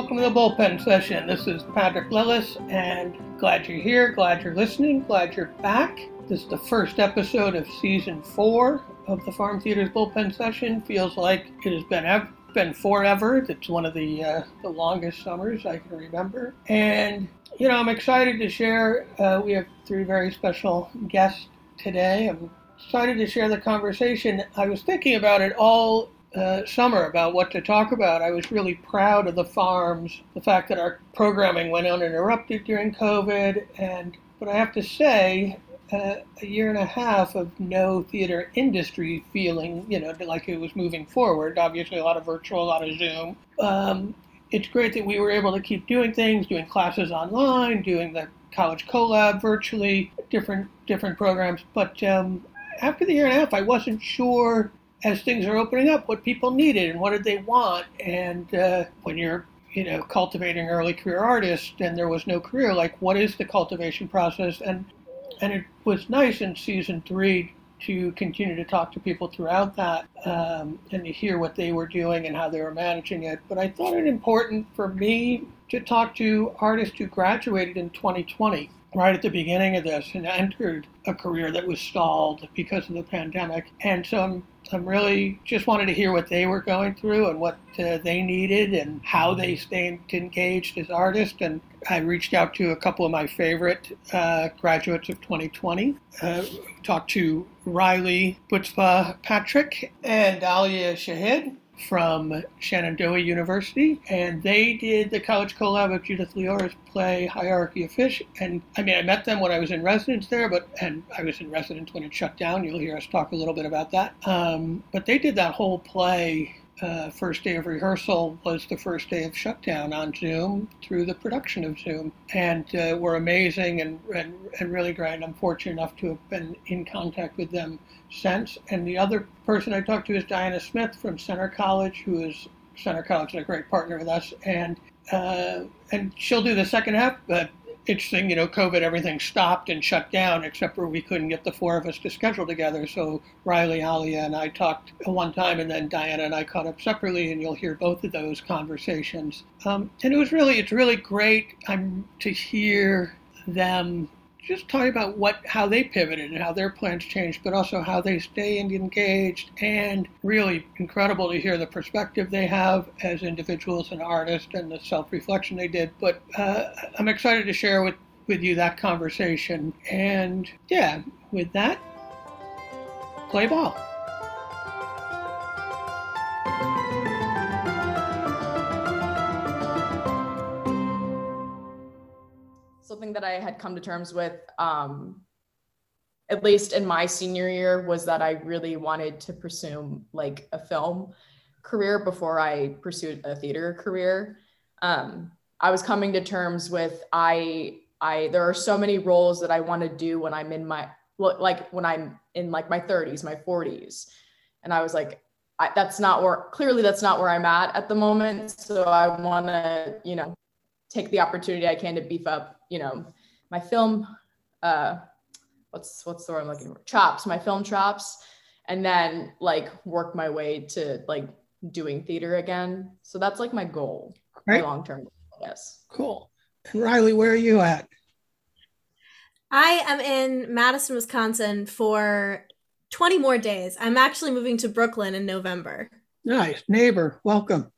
welcome to the bullpen session. This is Patrick Lillis, and glad you're here, glad you're listening, glad you're back. This is the first episode of season four of the Farm Theater's bullpen session. Feels like it has been ev- been forever. It's one of the uh, the longest summers I can remember, and you know I'm excited to share. Uh, we have three very special guests today. I'm excited to share the conversation. I was thinking about it all uh, summer about what to talk about. I was really proud of the farms, the fact that our programming went uninterrupted during COVID, and but I have to say, uh, a year and a half of no theater industry feeling, you know, like it was moving forward. Obviously, a lot of virtual, a lot of Zoom. Um, it's great that we were able to keep doing things, doing classes online, doing the college collab virtually, different different programs. But um, after the year and a half, I wasn't sure as things are opening up what people needed and what did they want. And uh, when you're you know cultivating early career artists and there was no career, like what is the cultivation process? And and it was nice in season three to continue to talk to people throughout that um, and to hear what they were doing and how they were managing it. But I thought it important for me to talk to artists who graduated in 2020 right at the beginning of this and entered a career that was stalled because of the pandemic. And so I'm, I'm really just wanted to hear what they were going through and what uh, they needed and how they stayed engaged as artists. And I reached out to a couple of my favorite uh, graduates of 2020. Uh, talked to Riley Butzpa Patrick and Alia Shahid from Shenandoah University, and they did the college collab of Judith Leora's play Hierarchy of Fish. And I mean, I met them when I was in residence there, but and I was in residence when it shut down. You'll hear us talk a little bit about that. Um, but they did that whole play uh, first day of rehearsal was the first day of shutdown on Zoom through the production of Zoom, and uh, were amazing and, and, and really great. I'm fortunate enough to have been in contact with them since. And the other person I talked to is Diana Smith from Centre College, who is Centre College is a great partner with us, and uh, and she'll do the second half. But interesting, you know, COVID, everything stopped and shut down, except for we couldn't get the four of us to schedule together. So Rylie, Alia, and I talked one time, and then Diana and I caught up separately, and you'll hear both of those conversations. Um, and it was really, it's really great um, to hear them just talk about what how they pivoted and how their plans changed, but also how they stay engaged. And really incredible to hear the perspective they have as individuals and artists and the self-reflection they did. But uh, I'm excited to share with with you that conversation. And yeah, with that, play ball. Something that I had come to terms with, um, at least in my senior year, was that I really wanted to pursue like a film career before I pursued a theater career. Um, I was coming to terms with I I there are so many roles that I want to do when I'm in my like when I'm in like my 30s, my 40s, and I was like, I, that's not where clearly that's not where I'm at at the moment. So I want to you know take the opportunity I can to beef up you know, my film, uh, what's what's the word I'm looking for? Chops, my film chops, and then like work my way to like doing theater again. So that's like my goal, right. my long term goal, Yes. Cool. And Rylie, where are you at? I am in Madison, Wisconsin for 20 more days. I'm actually moving to Brooklyn in November. Nice. Neighbor, welcome.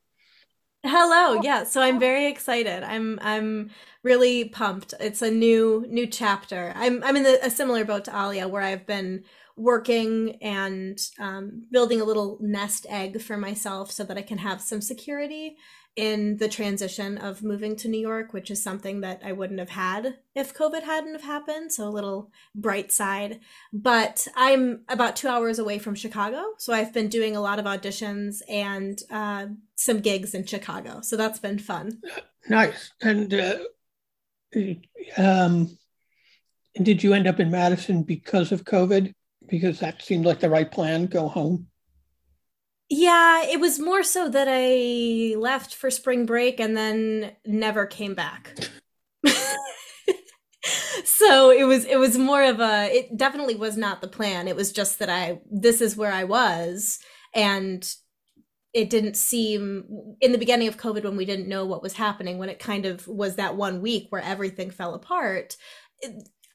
Hello. Yeah, so I'm very excited. I'm I'm really pumped. It's a new new chapter. I'm I'm in the, a similar boat to Alia where I've been working and um, building a little nest egg for myself so that I can have some security in the transition of moving to New York, which is something that I wouldn't have had if COVID hadn't have happened. So a little bright side. But I'm about two hours away from Chicago, so I've been doing a lot of auditions and uh, some gigs in Chicago. So that's been fun. Nice. And uh, um, did you end up in Madison because of COVID? Because that seemed like the right plan. Go home. Yeah, it was more so that I left for spring break and then never came back. so it was it was more of a it definitely was not the plan. It was just that I this is where I was and it didn't seem in the beginning of COVID when we didn't know what was happening, when it kind of was that one week where everything fell apart.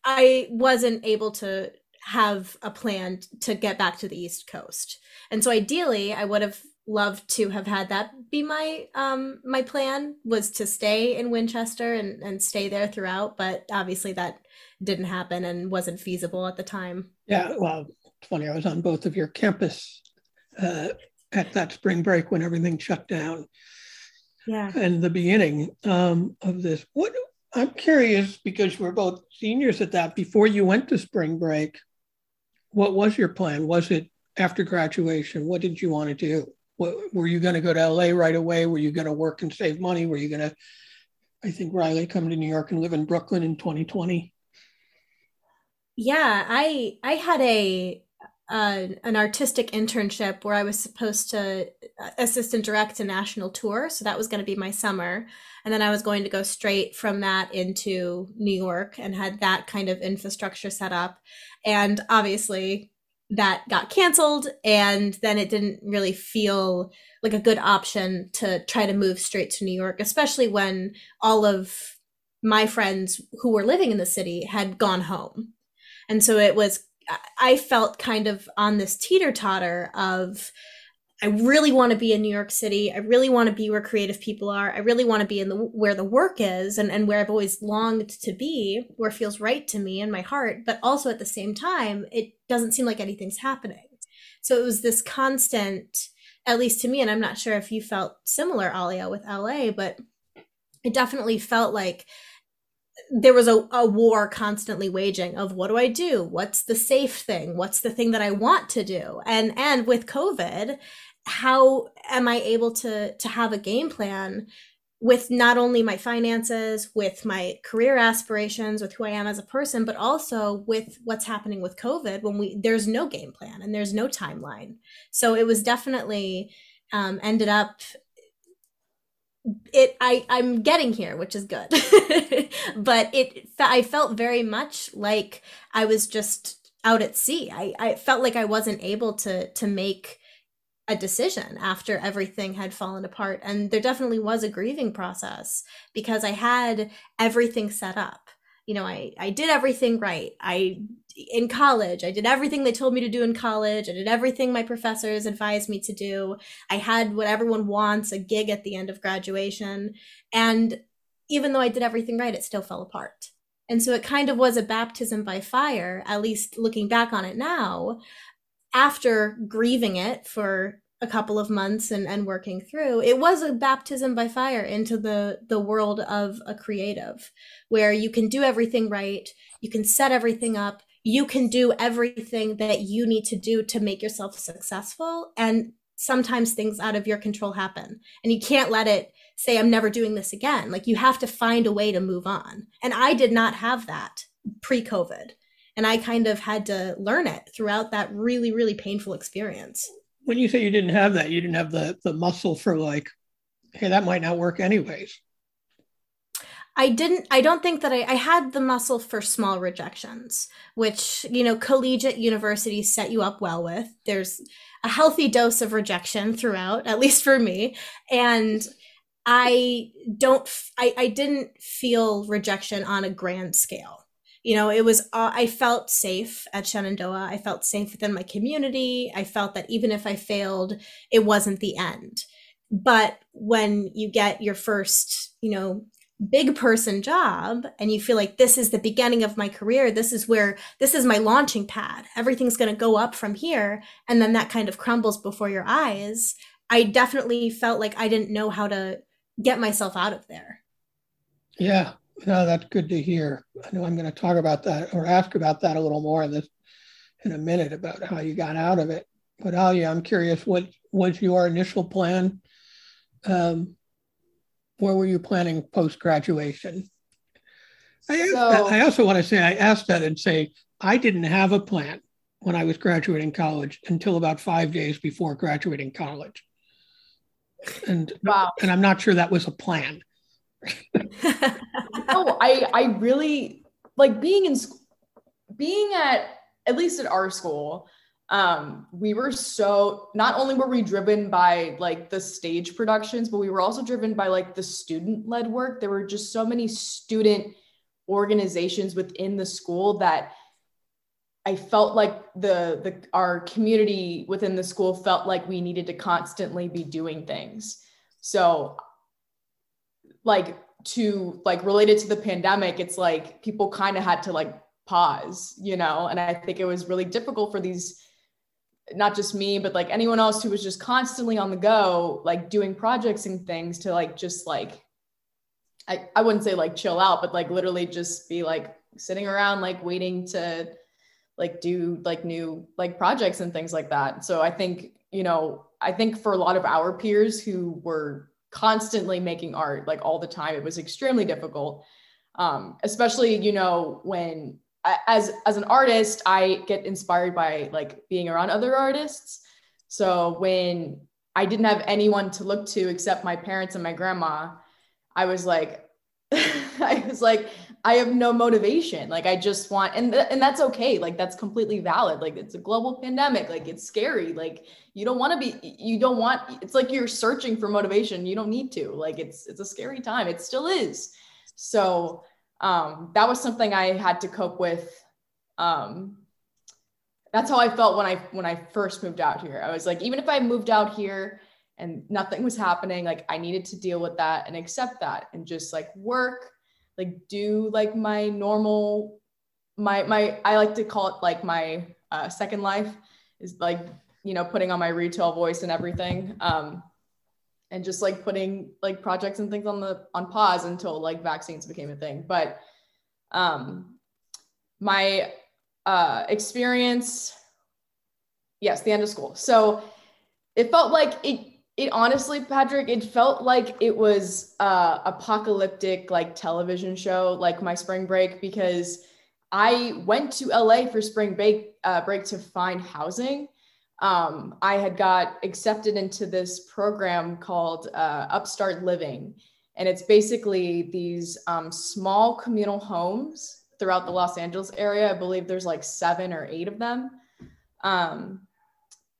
I wasn't able to have a plan to get back to the East Coast. And so ideally, I would have loved to have had that be my um my plan was to stay in Winchester and and stay there throughout, but obviously that didn't happen and wasn't feasible at the time. Yeah, well, it's funny. I was on both of your campus uh, at that spring break when everything shut down. Yeah. And the beginning um, of this. What I'm curious because we're both seniors at that. Before you went to spring break, what was your plan? Was it after graduation? What did you want to do? What, were you going to go to LA right away? Were you going to work and save money? Were you going to, I think, Rylie, come to New York and live in Brooklyn in 2020? Yeah, I I had a uh, an artistic internship where I was supposed to assist and direct a national tour. So that was going to be my summer. And then I was going to go straight from that into New York and had that kind of infrastructure set up. And obviously that got canceled. And then it didn't really feel like a good option to try to move straight to New York, especially when all of my friends who were living in the city had gone home. And so it was I felt kind of on this teeter totter of I really want to be in New York City. I really want to be where creative people are. I really want to be in the where the work is and, and where I've always longed to be, where feels right to me and my heart. But also at the same time, it doesn't seem like anything's happening. So it was this constant, at least to me, and I'm not sure if you felt similar, Alia, with LA, but it definitely felt like there was a, a war constantly waging of what do I do? What's the safe thing? What's the thing that I want to do? And and with COVID, how am I able to to have a game plan with not only my finances, with my career aspirations, with who I am as a person, but also with what's happening with COVID when we there's no game plan and there's no timeline. So it was definitely um, ended up it i i'm getting here which is good. But it i felt very much like i was just out at sea. I i felt like i wasn't able to to make a decision after everything had fallen apart. And there definitely was a grieving process because i had everything set up you know i i did everything right i in college. I did everything they told me to do in college. I did everything my professors advised me to do. I had what everyone wants a gig at the end of graduation. And even though I did everything right, it still fell apart. And so it kind of was a baptism by fire, at least looking back on it now, after grieving it for a couple of months and, and working through it was a baptism by fire into the the world of a creative where you can do everything right you can set everything up you can do everything that you need to do to make yourself successful and sometimes things out of your control happen and you can't let it say i'm never doing this again. Like you have to find a way to move on and i did not have that pre-covid and i kind of had to learn it throughout that really really painful experience when you say you didn't have that you didn't have the the muscle for like hey that might not work anyways I didn't, I don't think that I, I had the muscle for small rejections, which, you know, collegiate universities set you up well with. There's a healthy dose of rejection throughout, at least for me. And I don't, I, I didn't feel rejection on a grand scale. You know, it was, uh, I felt safe at Shenandoah. I felt safe within my community. I felt that even if I failed, it wasn't the end. But when you get your first, you know, big person job and you feel like this is the beginning of my career this is where this is my launching pad everything's going to go up from here and then that kind of crumbles before your eyes i definitely felt like i didn't know how to get myself out of there yeah no that's good to hear i know i'm going to talk about that or ask about that a little more in this in a minute about how you got out of it but alia i'm curious what was your initial plan um, where were you planning post graduation? I, so, I also want to say I asked that and say I didn't have a plan when I was graduating college until about five days before graduating college, and wow. and I'm not sure that was a plan. No, I I really like being in school, being at at least at our school. um, we were so not only were we driven by like the stage productions, but we were also driven by like the student led work. There were just so many student organizations within the school that I felt like the the our community within the school felt like we needed to constantly be doing things. So like to like related to the pandemic, it's like people kind of had to like pause, you know, and I think it was really difficult for these not just me, but like anyone else who was just constantly on the go, like doing projects and things to like just like I, I wouldn't say like chill out, but like literally just be like sitting around like waiting to like do like new like projects and things like that. So I think, you know, I think for a lot of our peers who were constantly making art like all the time, it was extremely difficult. Um, especially, you know, when as as an artist, I get inspired by like being around other artists. So when I didn't have anyone to look to except my parents and my grandma, I was like, I was like, I have no motivation. Like I just want, and th- and that's okay. Like that's completely valid. Like it's a global pandemic. Like it's scary. Like you don't want to be. You don't want. It's like you're searching for motivation. You don't need to. Like it's it's a scary time. It still is. So um, that was something I had to cope with. Um, that's how I felt when I when I first moved out here. I was like, even if I moved out here and nothing was happening, like I needed to deal with that and accept that and just like work, like do like my normal, my my I like to call it like my uh, second life is like you know putting on my retail voice and everything. Um, and just like putting like projects and things on the on pause until like vaccines became a thing but um my uh experience yes the end of school so it felt like it it honestly patrick it felt like it was uh apocalyptic like television show like my spring break because i went to la for spring break uh, break to find housing um, I had got accepted into this program called uh, Upstart Living. And it's basically these um, small communal homes throughout the Los Angeles area. I believe there's like seven or eight of them. Um,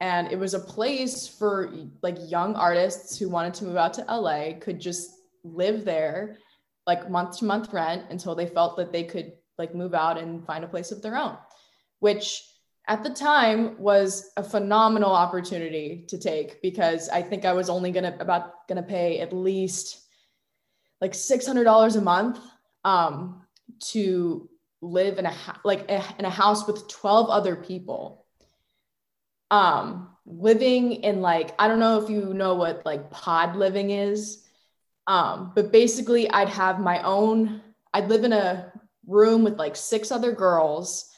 and it was a place for like young artists who wanted to move out to LA could just live there like month to month rent until they felt that they could like move out and find a place of their own, which at the time was a phenomenal opportunity to take because I think I was only gonna about gonna pay at least like six hundred dollars a month um, to live in a like a, in a house with twelve other people. Um, living in like I don't know if you know what like pod living is, um, but basically I'd have my own. I'd live in a room with like six other girls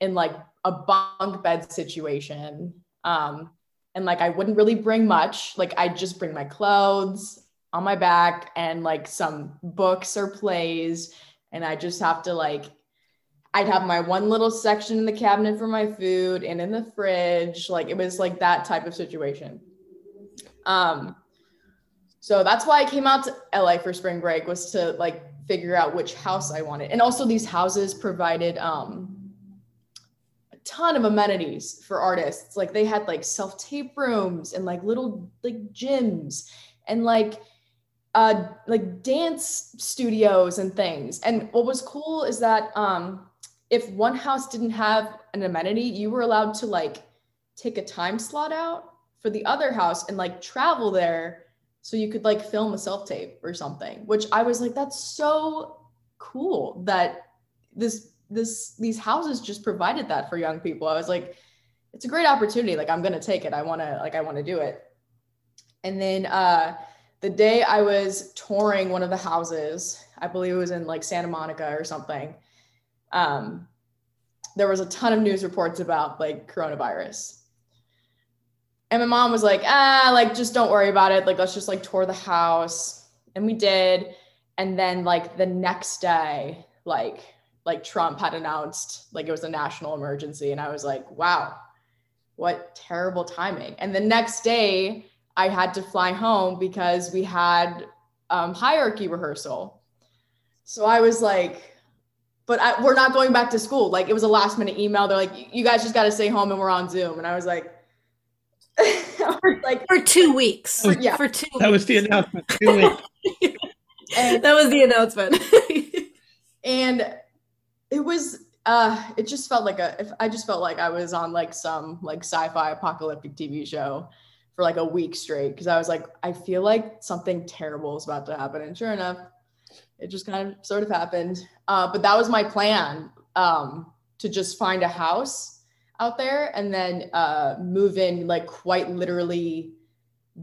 in like a bunk bed situation. Um, and like I wouldn't really bring much. Like I'd just bring my clothes on my back and like some books or plays. And I just have to like, I'd have my one little section in the cabinet for my food and in the fridge. Like it was like that type of situation. Um, so that's why I came out to LA for spring break was to like figure out which house I wanted. And also these houses provided um a ton of amenities for artists. Like they had like self tape rooms and like little like gyms and like uh like dance studios and things. And what was cool is that um if one house didn't have an amenity, you were allowed to like take a time slot out for the other house and like travel there so you could like film a self tape or something, which I was like that's so cool that this this these houses just provided that for young people. I was like, it's a great opportunity. Like I'm gonna take it. I wanna like I wanna do it. And then uh the day I was touring one of the houses, I believe it was in like Santa Monica or something. Um, there was a ton of news reports about like coronavirus. And my mom was like, ah, like just don't worry about it. Like let's just like tour the house. And we did. And then like the next day, like like Trump had announced like it was a national emergency. And I was like, wow, what terrible timing. And the next day, I had to fly home because we had um, hierarchy rehearsal. So I was like, but I, we're not going back to school. Like it was a last minute email. They're like, you guys just got to stay home and we're on Zoom. And I was like, like for two weeks. For, yeah, for two. That was the announcement. and that was the announcement. and it was uh it just felt like a if i just felt like i was on like some like sci-fi apocalyptic tv show for like a week straight because i was like i feel like something terrible is about to happen and sure enough it just kind of sort of happened uh, but that was my plan um to just find a house out there and then uh move in like quite literally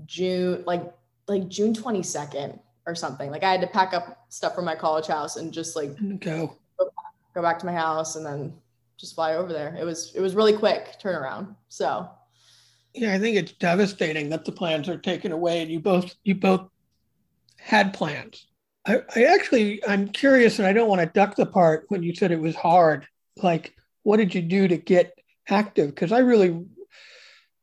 june like like june 22nd or something like i had to pack up stuff from my college house and just like go go back to my house and then just fly over there. It was it was really quick turnaround. So yeah, I think it's devastating that the plans are taken away and you both you both had plans. I, I actually I'm curious and I don't want to duck the part when you said it was hard. Like what did you do to get active? Because I really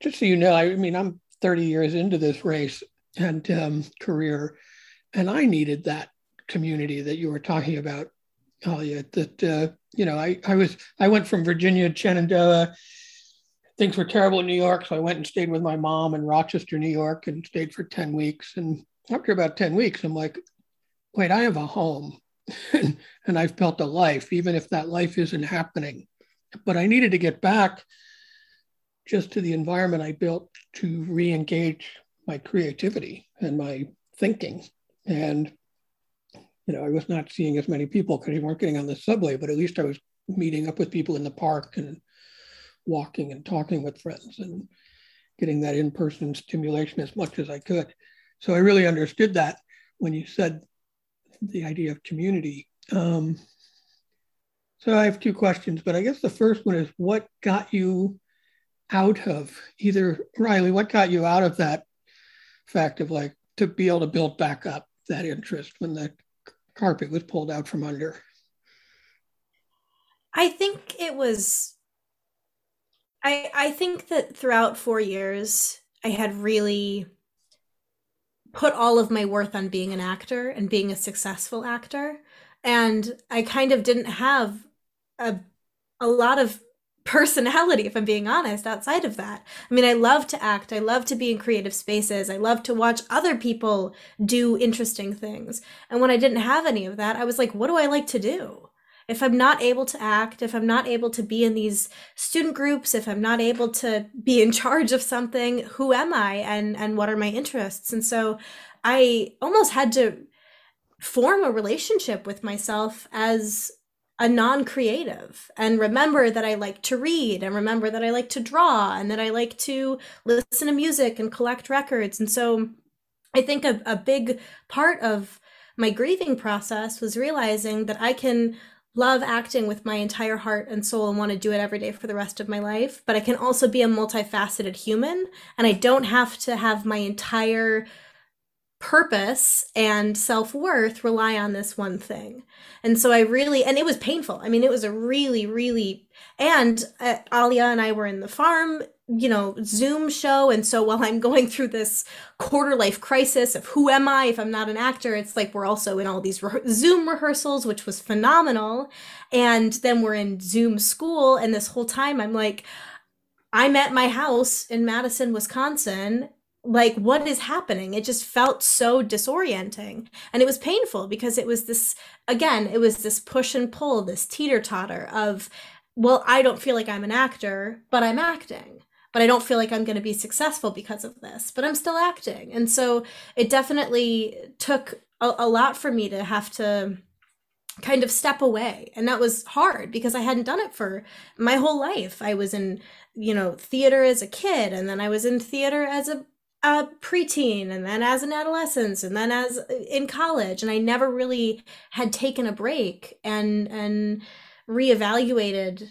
just so you know, I mean I'm 30 years into this race and um, career, and I needed that community that you were talking about Alia, that uh, you know, I I was I went from Virginia, to Shenandoah. Things were terrible in New York, so I went and stayed with my mom in Rochester, New York, and stayed for ten weeks. And after about ten weeks, I'm like, wait, I have a home, and I've built a life, even if that life isn't happening. But I needed to get back just to the environment I built to re-engage my creativity and my thinking. And you know, I was not seeing as many people because you weren't getting on the subway, but at least I was meeting up with people in the park and walking and talking with friends and getting that in-person stimulation as much as I could. So I really understood that when you said the idea of community. Um, so I have two questions, but I guess the first one is what got you out of either Rylie, what got you out of that fact of like to be able to build back up that interest when the carpet was pulled out from under? I think it was I I think that throughout 4 years I had really put all of my worth on being an actor and being a successful actor and I kind of didn't have a a lot of personality, if I'm being honest, outside of that. I mean, I love to act. I love to be in creative spaces. I love to watch other people do interesting things. And when I didn't have any of that, I was like, what do I like to do? If I'm not able to act, if I'm not able to be in these student groups, if I'm not able to be in charge of something, who am I and and what are my interests? And so I almost had to form a relationship with myself as a non-creative and remember that I like to read and remember that I like to draw and that I like to listen to music and collect records. And so I think a, a big part of my grieving process was realizing that I can love acting with my entire heart and soul and want to do it every day for the rest of my life, but I can also be a multifaceted human and I don't have to have my entire purpose and self-worth rely on this one thing. And so i really and it was painful. I mean it was a really really and uh, alia and i were in the farm you know zoom show. And so while i'm going through this quarter life crisis of who am i if i'm not an actor it's like we're also in all these re- zoom rehearsals which was phenomenal. And then we're in zoom school. And this whole time i'm like i'm at my house in madison wisconsin. Like what is happening? It just felt so disorienting. And it was painful because it was this again it was this push and pull this teeter totter of well i don't feel like i'm an actor but i'm acting but i don't feel like i'm going to be successful because of this but i'm still acting. And so it definitely took a, a lot for me to have to kind of step away. And that was hard because i hadn't done it for my whole life. I was in you know theater as a kid and then i was in theater as a a preteen and then as an adolescent and then as in college and I never really had taken a break and and reevaluated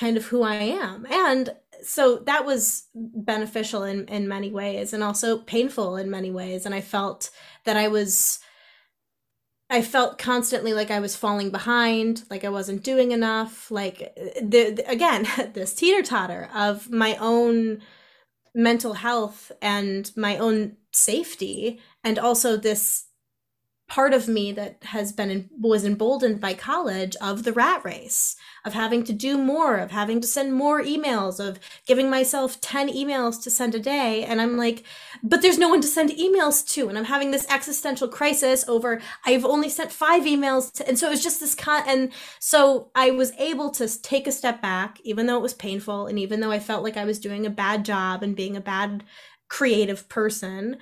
kind of who I am. And so that was beneficial in in many ways and also painful in many ways. And I felt that I was I felt constantly like I was falling behind, like I wasn't doing enough, like the, the again this teeter totter of my own mental health and my own safety and also this part of me that has been was emboldened by college of the rat race of having to do more of having to send more emails of giving myself 10 emails to send a day. And i'm like but there's no one to send emails to. And i'm having this existential crisis over i've only sent five emails to, and so it was just this con and so i was able to take a step back even though it was painful and even though i felt like i was doing a bad job and being a bad creative person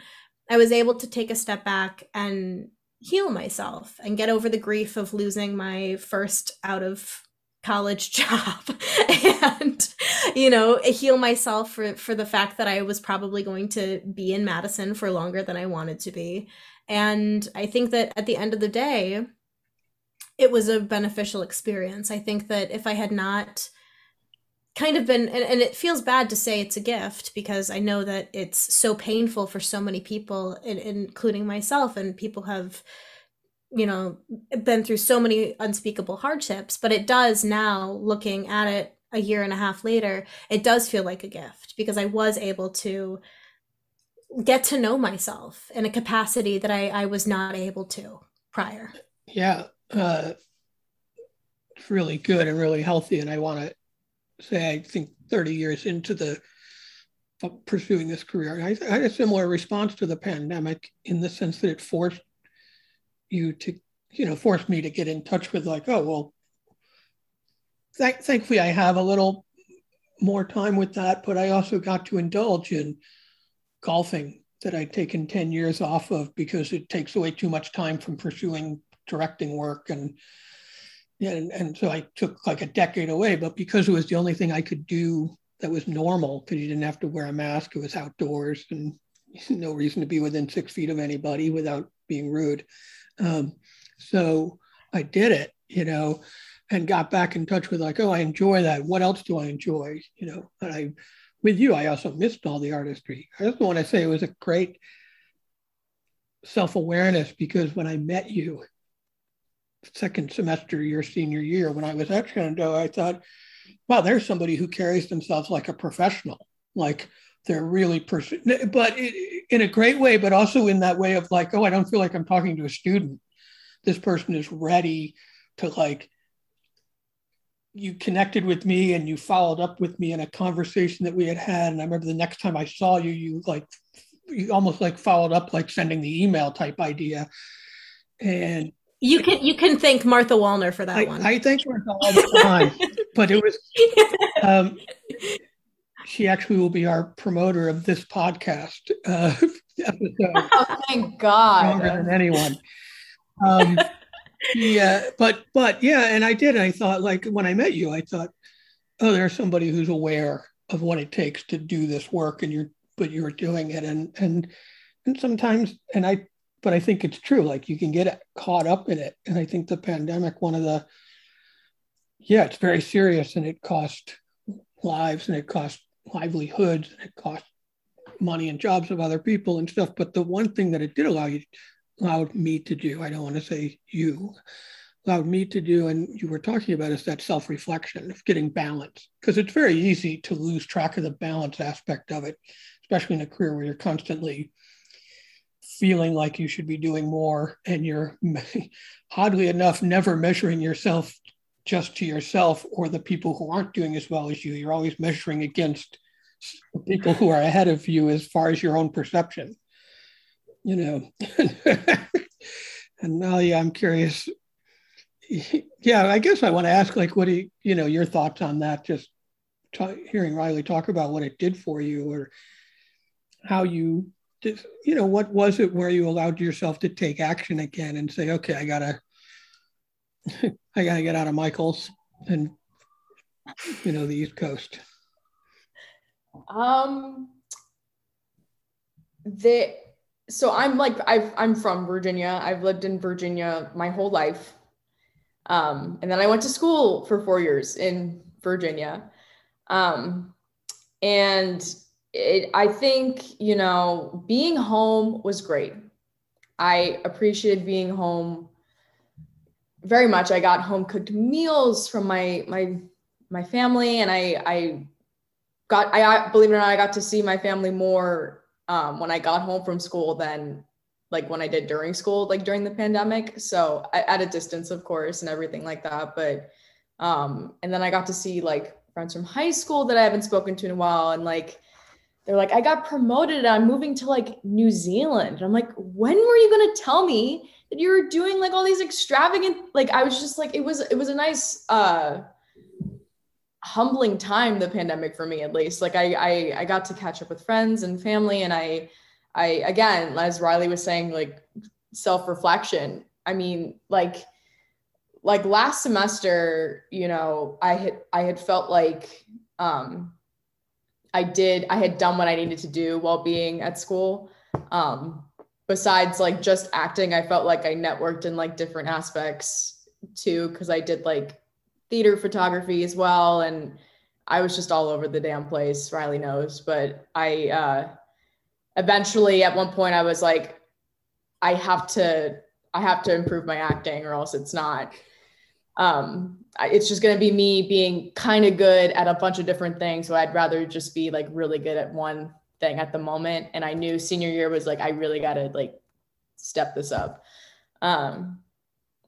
i was able to take a step back and heal myself and get over the grief of losing my first out of college job and you know heal myself for for the fact that I was probably going to be in Madison for longer than I wanted to be. And I think that at the end of the day it was a beneficial experience. I think that if I had not kind of been and, and, it feels bad to say it's a gift because i know that it's so painful for so many people including myself and people have you know been through so many unspeakable hardships but it does now looking at it a year and a half later it does feel like a gift because i was able to get to know myself in a capacity that i, I was not able to prior. Yeah uh, really good and really healthy and i want to say, I think 30 years into the pursuing this career, I, I had a similar response to the pandemic in the sense that it forced you to, you know, forced me to get in touch with like, oh, well, th- thankfully I have a little more time with that, but I also got to indulge in golfing that I'd taken 10 years off of because it takes away too much time from pursuing directing work and and, and so I took like a decade away, but because it was the only thing I could do that was normal, because you didn't have to wear a mask, it was outdoors and no reason to be within six feet of anybody without being rude. Um, so I did it, you know, and got back in touch with like, oh, I enjoy that. What else do I enjoy? You know, and I, with you, I also missed all the artistry. I just want to say it was a great self awareness because when I met you, second semester your senior year when I was at Shenandoah, I thought, wow, there's somebody who carries themselves like a professional, like they're really pers- but it, in a great way, but also in that way of like, oh, I don't feel like I'm talking to a student. This person is ready to like you connected with me and you followed up with me in a conversation that we had had and i remember the next time i saw you you like you almost like followed up like sending the email type idea and you can you can thank Martha Wallner for that I, one. I thank Martha all the time, but it was um, she actually will be our promoter of this podcast uh, episode. Oh, thank God! Stronger than anyone. Um, yeah, but but yeah, and I did. I thought like when I met you, I thought, oh, there's somebody who's aware of what it takes to do this work, and you're but you're doing it, and and and sometimes, and I but I think it's true. Like you can get caught up in it. And I think the pandemic, one of the, yeah, it's very serious and it cost lives and it cost livelihoods and it cost money and jobs of other people and stuff. But the one thing that it did allow you, allowed me to do, I don't want to say you, allowed me to do, and you were talking about is that self-reflection of getting balance. Because it's very easy to lose track of the balance aspect of it, especially in a career where you're constantly feeling like you should be doing more and you're oddly enough never measuring yourself just to yourself or the people who aren't doing as well as you. You're always measuring against people who are ahead of you as far as your own perception you know? And now yeah i'm curious yeah i guess i want to ask like what do you you know your thoughts on that? Just t- hearing rylie talk about what it did for you or how you you know, what was it where you allowed yourself to take action again and say, okay, I gotta, I gotta get out of Michael's and, you know, the East Coast? Um, the so I'm like I've I'm from Virginia. I've lived in Virginia my whole life. Um, and then I went to school for four years in Virginia. Um, and it, I think, you know, being home was great. I appreciated being home very much. I got home cooked meals from my my my family, and I I got I believe it or not, I got to see my family more um, when I got home from school than like when I did during school, like during the pandemic. So at a distance, of course, and everything like that. But um, and then I got to see like friends from high school that I haven't spoken to in a while, and like they're like, I got promoted and I'm moving to like New Zealand. And I'm like, when were you gonna tell me that you were doing like all these extravagant like I was just like, it was it was a nice uh humbling time, the pandemic for me at least. Like I I I got to catch up with friends and family and I I again, as Rylie was saying, like self-reflection. I mean, like like last semester, you know, I had I had felt like um I did, I had done what I needed to do while being at school. Um, besides like just acting, I felt like I networked in like different aspects too, because I did like theater photography as well. And I was just all over the damn place, Rylie knows. But I uh, eventually at one point I was like, I have to, I have to improve my acting or else it's not um, it's just going to be me being kind of good at a bunch of different things. So I'd rather just be like really good at one thing at the moment. And I knew senior year was like, I really got to like step this up. Um,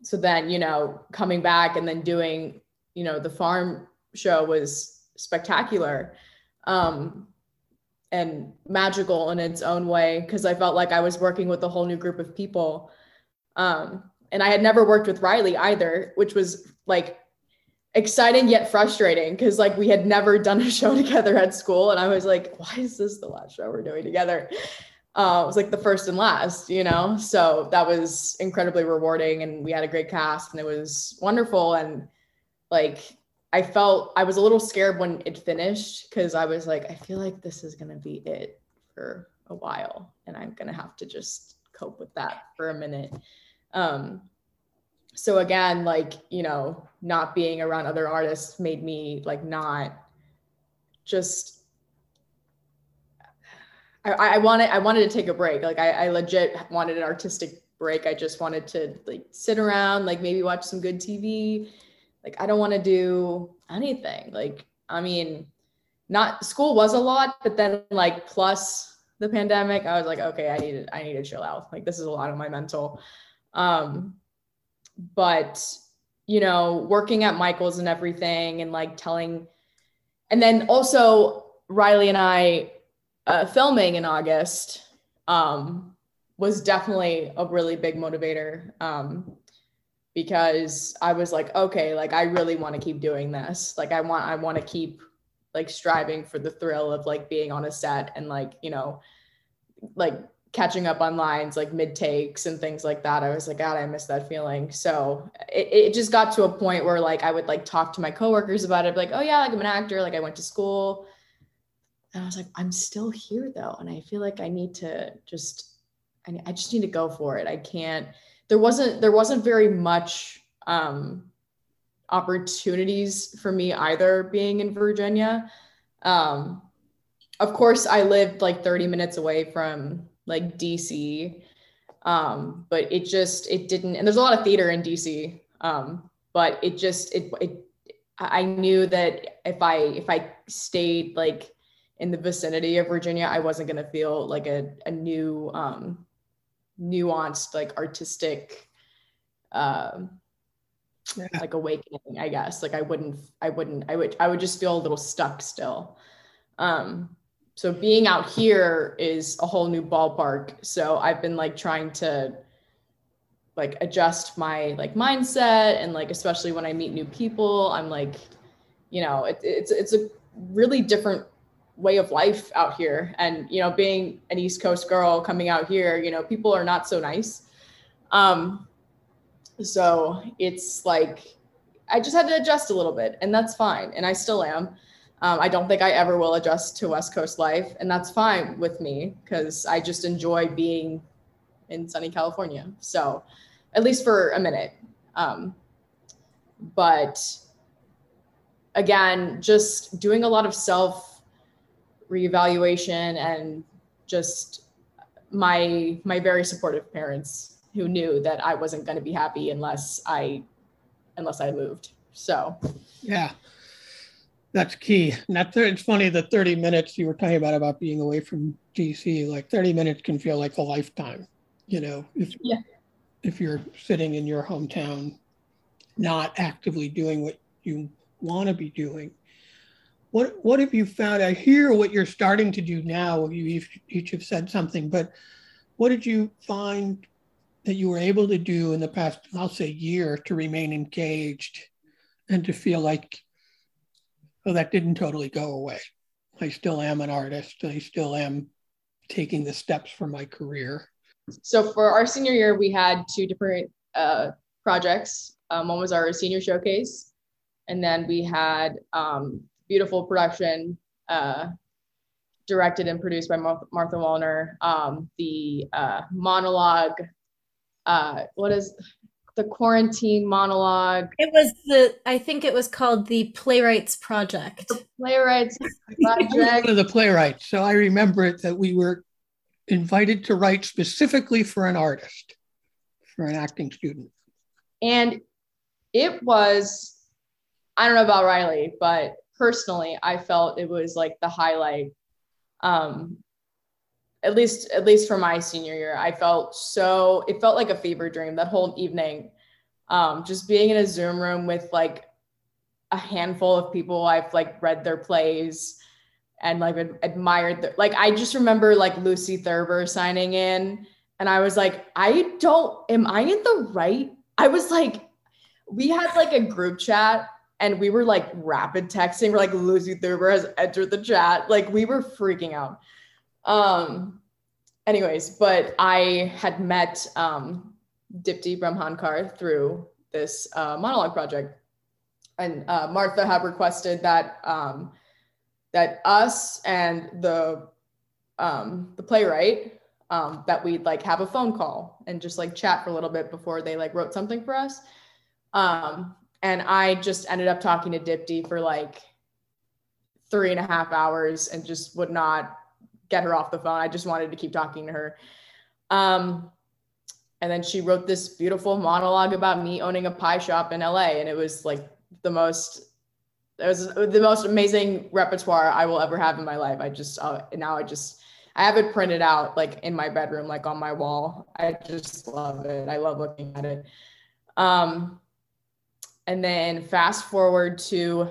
so then, you know, coming back and then doing, you know, the farm show was spectacular um, and magical in its own way because I felt like I was working with a whole new group of people. Um, and I had never worked with Rylie either, which was like exciting yet frustrating because like we had never done a show together at school. And I was like, why is this the last show we're doing together? Uh, it was like the first and last, you know? So that was incredibly rewarding. And we had a great cast and it was wonderful. And like, I felt I was a little scared when it finished because I was like, I feel like this is going to be it for a while. And I'm going to have to just cope with that for a minute. Um, so again, like, you know, not being around other artists made me like not just I, I wanted I wanted to take a break. Like I, I legit wanted an artistic break. I just wanted to like sit around, like maybe watch some good TV. Like I don't want to do anything. Like I mean, not school was a lot, but then like plus the pandemic, I was like, okay, I need to I need to chill out. Like this is a lot of my mental. Um, but you know, working at Michael's and everything, and like telling, and then also Rylie and I uh, filming in August um, was definitely a really big motivator um, because I was like, okay, like I really want to keep doing this. Like I want, I want to keep like striving for the thrill of like being on a set and like you know, like catching up on lines like mid takes and things like that. I was like, God, I miss that feeling. So it, it just got to a point where like I would like talk to my coworkers about it, like, oh yeah, like I'm an actor, like I went to school. And I was like, I'm still here though. And I feel like I need to just I, I just need to go for it. I can't there wasn't there wasn't very much um opportunities for me either being in Virginia. Um of course I lived like 30 minutes away from like DC. Um, but it just it didn't and there's a lot of theater in DC. Um, but it just it it I knew that if I if I stayed like in the vicinity of Virginia, I wasn't gonna feel like a, a new um nuanced like artistic um yeah. like awakening, I guess. Like I wouldn't I wouldn't I would I would just feel a little stuck still. Um so being out here is a whole new ballpark. So i've been like trying to like adjust my like mindset and like especially when i meet new people i'm like you know it, it's it's a really different way of life out here. And you know being an east coast girl coming out here you know people are not so nice. Um so it's like i just had to adjust a little bit and that's fine and i still am um, I don't think I ever will adjust to West Coast life, and that's fine with me because I just enjoy being in sunny California. So, at least for a minute. Um, but again, just doing a lot of self reevaluation and just my my very supportive parents who knew that I wasn't going to be happy unless I unless I moved. So, yeah. That's key. And that it's funny the 30 minutes you were talking about about being away from DC, like 30 minutes can feel like a lifetime. you know, if Yeah. if you're sitting in your hometown, not actively doing what you want to be doing. What what have you found? I hear what you're starting to do now. You each, each have said something, but what did you find that you were able to do in the past, I'll say, year to remain engaged and to feel like, oh, that didn't totally go away. I still am an artist. I still am taking the steps for my career. So for our senior year, we had two different uh, projects. Um, one was our senior showcase, and then we had um, beautiful production uh, directed and produced by Mar- Martha Wallner. Um, the uh, monologue, uh, what is the quarantine monologue? It was the I think it was called the Playwrights Project. Playwrights Project. one of the playwrights, so I remember it that we were invited to write specifically for an artist, for an acting student. And it was, I don't know about Rylie, but personally, I felt it was like the highlight. Um, at least, at least for my senior year, I felt so. It felt like a fever dream that whole evening. Um, just being in a Zoom room with like a handful of people I've like read their plays and like admired the, like I just remember like Lucy Thurber signing in and I was like I don't am I in the right I was like we had like a group chat and we were like rapid texting we're like Lucy Thurber has entered the chat like we were freaking out um anyways but I had met um Dipti Bramhandkar through this uh, monologue project and uh, Martha had requested that um, that us and the um, the playwright um, that we'd like have a phone call and just like chat for a little bit before they like wrote something for us. Um, and I just ended up talking to Dipti for like three and a half hours and just would not get her off the phone. I just wanted to keep talking to her. Um, and then she wrote this beautiful monologue about me owning a pie shop in LA. And it was like the most it was the most amazing repertoire I will ever have in my life. I just uh, now I just I have it printed out like in my bedroom, like on my wall. I just love it. I love looking at it. Um, and then fast forward to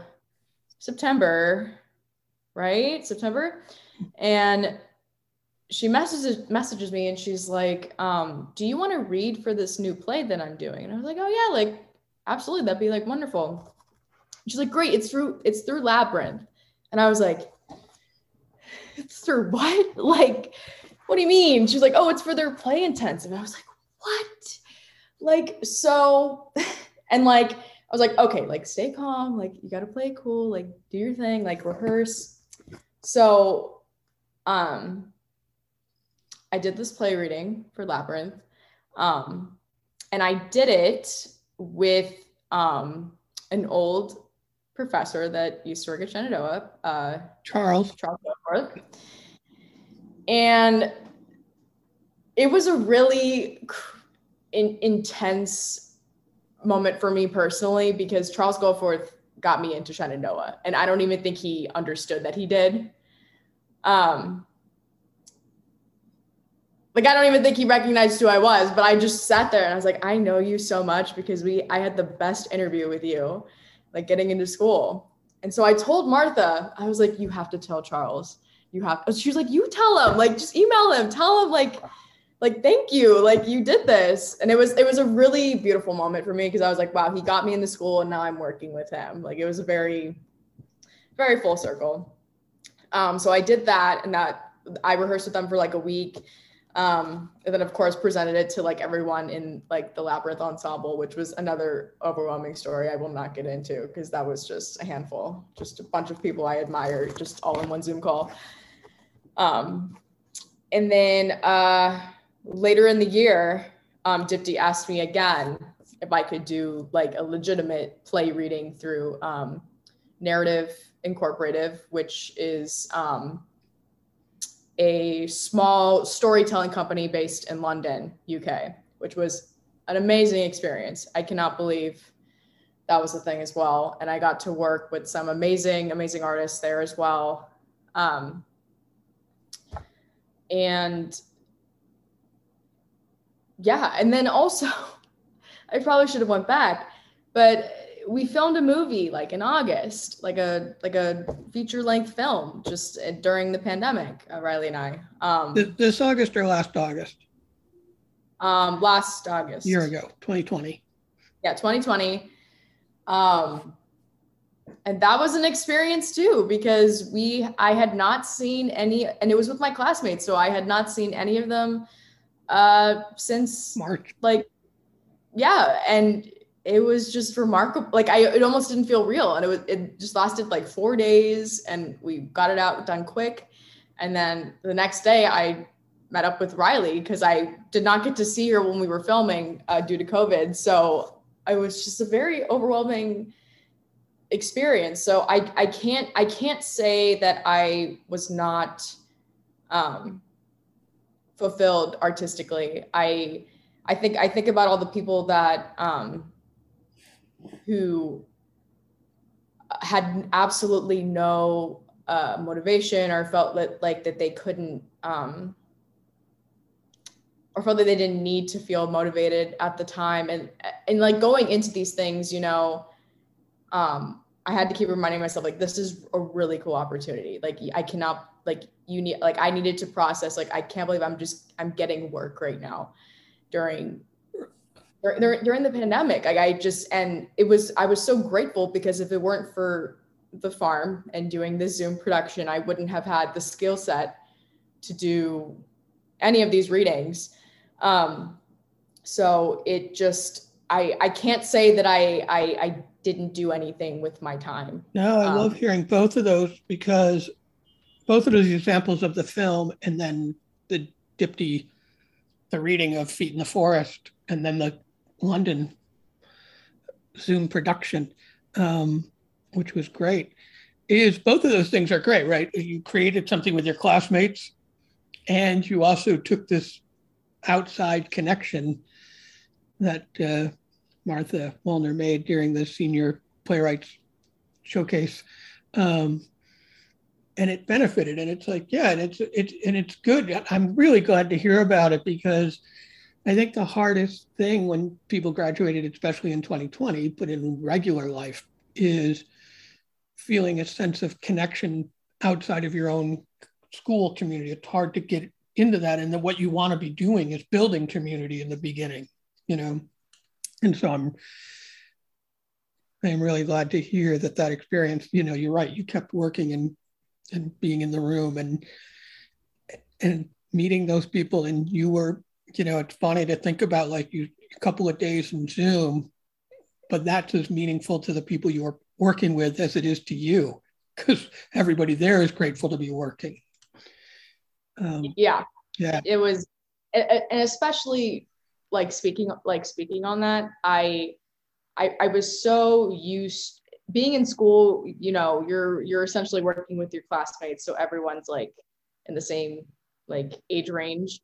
September, right? September, and she messages messages me and she's like, um, "Do you want to read for this new play that I'm doing?" And I was like, "Oh yeah, like absolutely, that'd be like wonderful." she's like, great, it's through it's through Labyrinth. And I was like, it's through what? Like, what do you mean? She's like, oh, it's for their play intensive. And I was like, what? Like, so, and like, I was like, okay, like stay calm, like you gotta play cool, like do your thing, like rehearse. So um I did this play reading for Labyrinth. Um and I did it with um an old professor that used to work at Shenandoah, uh, Charles. Charles. And it was a really in, intense moment for me personally because Charles Goforth got me into Shenandoah. And I don't even think he understood that he did. Um, like I don't even think he recognized who I was, but I just sat there and I was like, I know you so much because we I had the best interview with you like getting into school. And so I told Martha, I was like, you have to tell Charles. You have she was like, you tell him, like just email him, tell him like like thank you like you did this and it was it was a really beautiful moment for me because i was like wow he got me into school and now i'm working with him like it was a very very full circle um so i did that and that i rehearsed with them for like a week um, and then of course presented it to like everyone in like the labyrinth ensemble which was another overwhelming story i will not get into because that was just a handful just a bunch of people i admire just all in one zoom call. Um, and then uh, later in the year um, dipti asked me again if i could do like a legitimate play reading through um, narrative incorporative which is um, a small storytelling company based in London, UK, which was an amazing experience. I cannot believe that was a thing as well. And I got to work with some amazing, amazing artists there as well. Um, and yeah, and then also, I probably should have went back, but we filmed a movie like in August, like a like a feature length film, just uh, during the pandemic. Uh, Rylie and I. Um, this, this August or last August? Um, last August. A year ago, 2020. Yeah, 2020. Um, and that was an experience too because we I had not seen any, and it was with my classmates, so I had not seen any of them uh since March. Like, yeah, and it was just remarkable. Like I, it almost didn't feel real, and it was it just lasted like four days, and we got it out done quick. And then the next day, I met up with Rylie because I did not get to see her when we were filming uh, due to COVID. So it was just a very overwhelming experience. So I I can't I can't say that I was not um, fulfilled artistically. I I think I think about all the people that um, who had absolutely no uh, motivation or felt that, like that they couldn't um, or felt that they didn't need to feel motivated at the time. And and like going into these things you know um, i had to keep reminding myself like this is a really cool opportunity. Like i cannot like you need like i needed to process. Like i can't believe i'm just i'm getting work right now during during, during the pandemic like i just and it was i was so grateful because if it weren't for the farm and doing the zoom production i wouldn't have had the skill set to do any of these readings. Um, so it just i i can't say that i i, I didn't do anything with my time. No, I Um, love hearing both of those because both of those examples of the film and then the Dipti, the reading of Feet in the Forest, and then the London Zoom production, um, which was great, is both of those things are great, right? You created something with your classmates and you also took this outside connection that uh, Martha Wallner made during the senior playwrights showcase. Um, and it benefited and it's like yeah and it's it's and it's good i'm really glad to hear about it because i think the hardest thing when people graduated especially in 2020 but in regular life is feeling a sense of connection outside of your own school community. It's hard to get into that and then what you want to be doing is building community in the beginning you know? And so i'm i'm really glad to hear that that experience you know you're right you kept working and and being in the room and and meeting those people and you were you know it's funny to think about like you a couple of days in zoom but that's as meaningful to the people you are working with as it is to you because everybody there is grateful to be working. Um, yeah. yeah. It was and especially like speaking like speaking on that i i, I was so used being in school you know you're you're essentially working with your classmates so everyone's like in the same like age range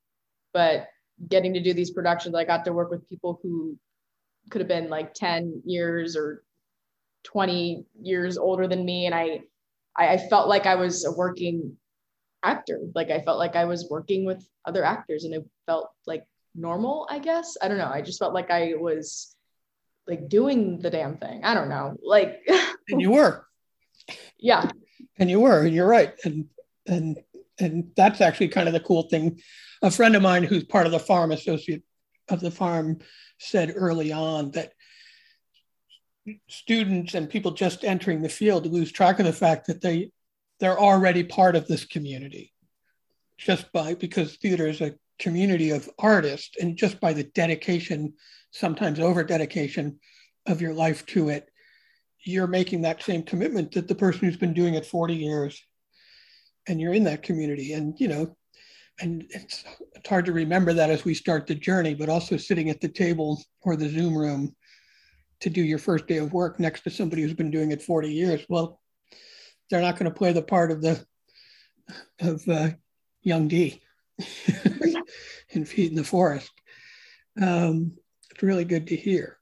but getting to do these productions i got to work with people who could have been like 10 years or 20 years older than me. And i i, felt like i was a working actor. Like i felt like i was working with other actors and it felt like normal i guess. I don't know. I just felt like i was like doing the damn thing. I don't know. Like and you were. Yeah. And you were. And you're right. And and and that's actually kind of the cool thing a friend of mine who's part of the farm associate of the farm said early on that students and people just entering the field lose track of the fact that they they're already part of this community just by because theater is a community of artists and just by the dedication sometimes over dedication of your life to it you're making that same commitment that the person who's been doing it 40 years and you're in that community. And you know and it's, it's hard to remember that as we start the journey but also sitting at the table or the zoom room to do your first day of work next to somebody who's been doing it 40 years well they're not going to play the part of the of uh, young d in feet in the forest. Um, it's really good to hear.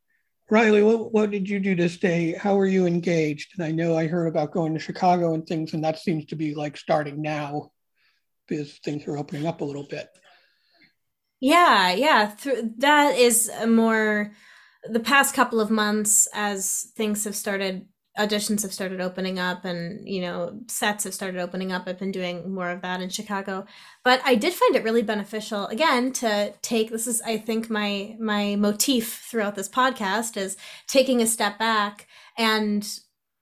Rylie what, what did you do this day? how were you engaged? And i know i heard about going to chicago and things and that seems to be like starting now because things are opening up a little bit. Yeah, yeah. That is more the past couple of months as things have started auditions have started opening up and you know sets have started opening up i've been doing more of that in chicago. But i did find it really beneficial again to take this is i think my my motif throughout this podcast is taking a step back and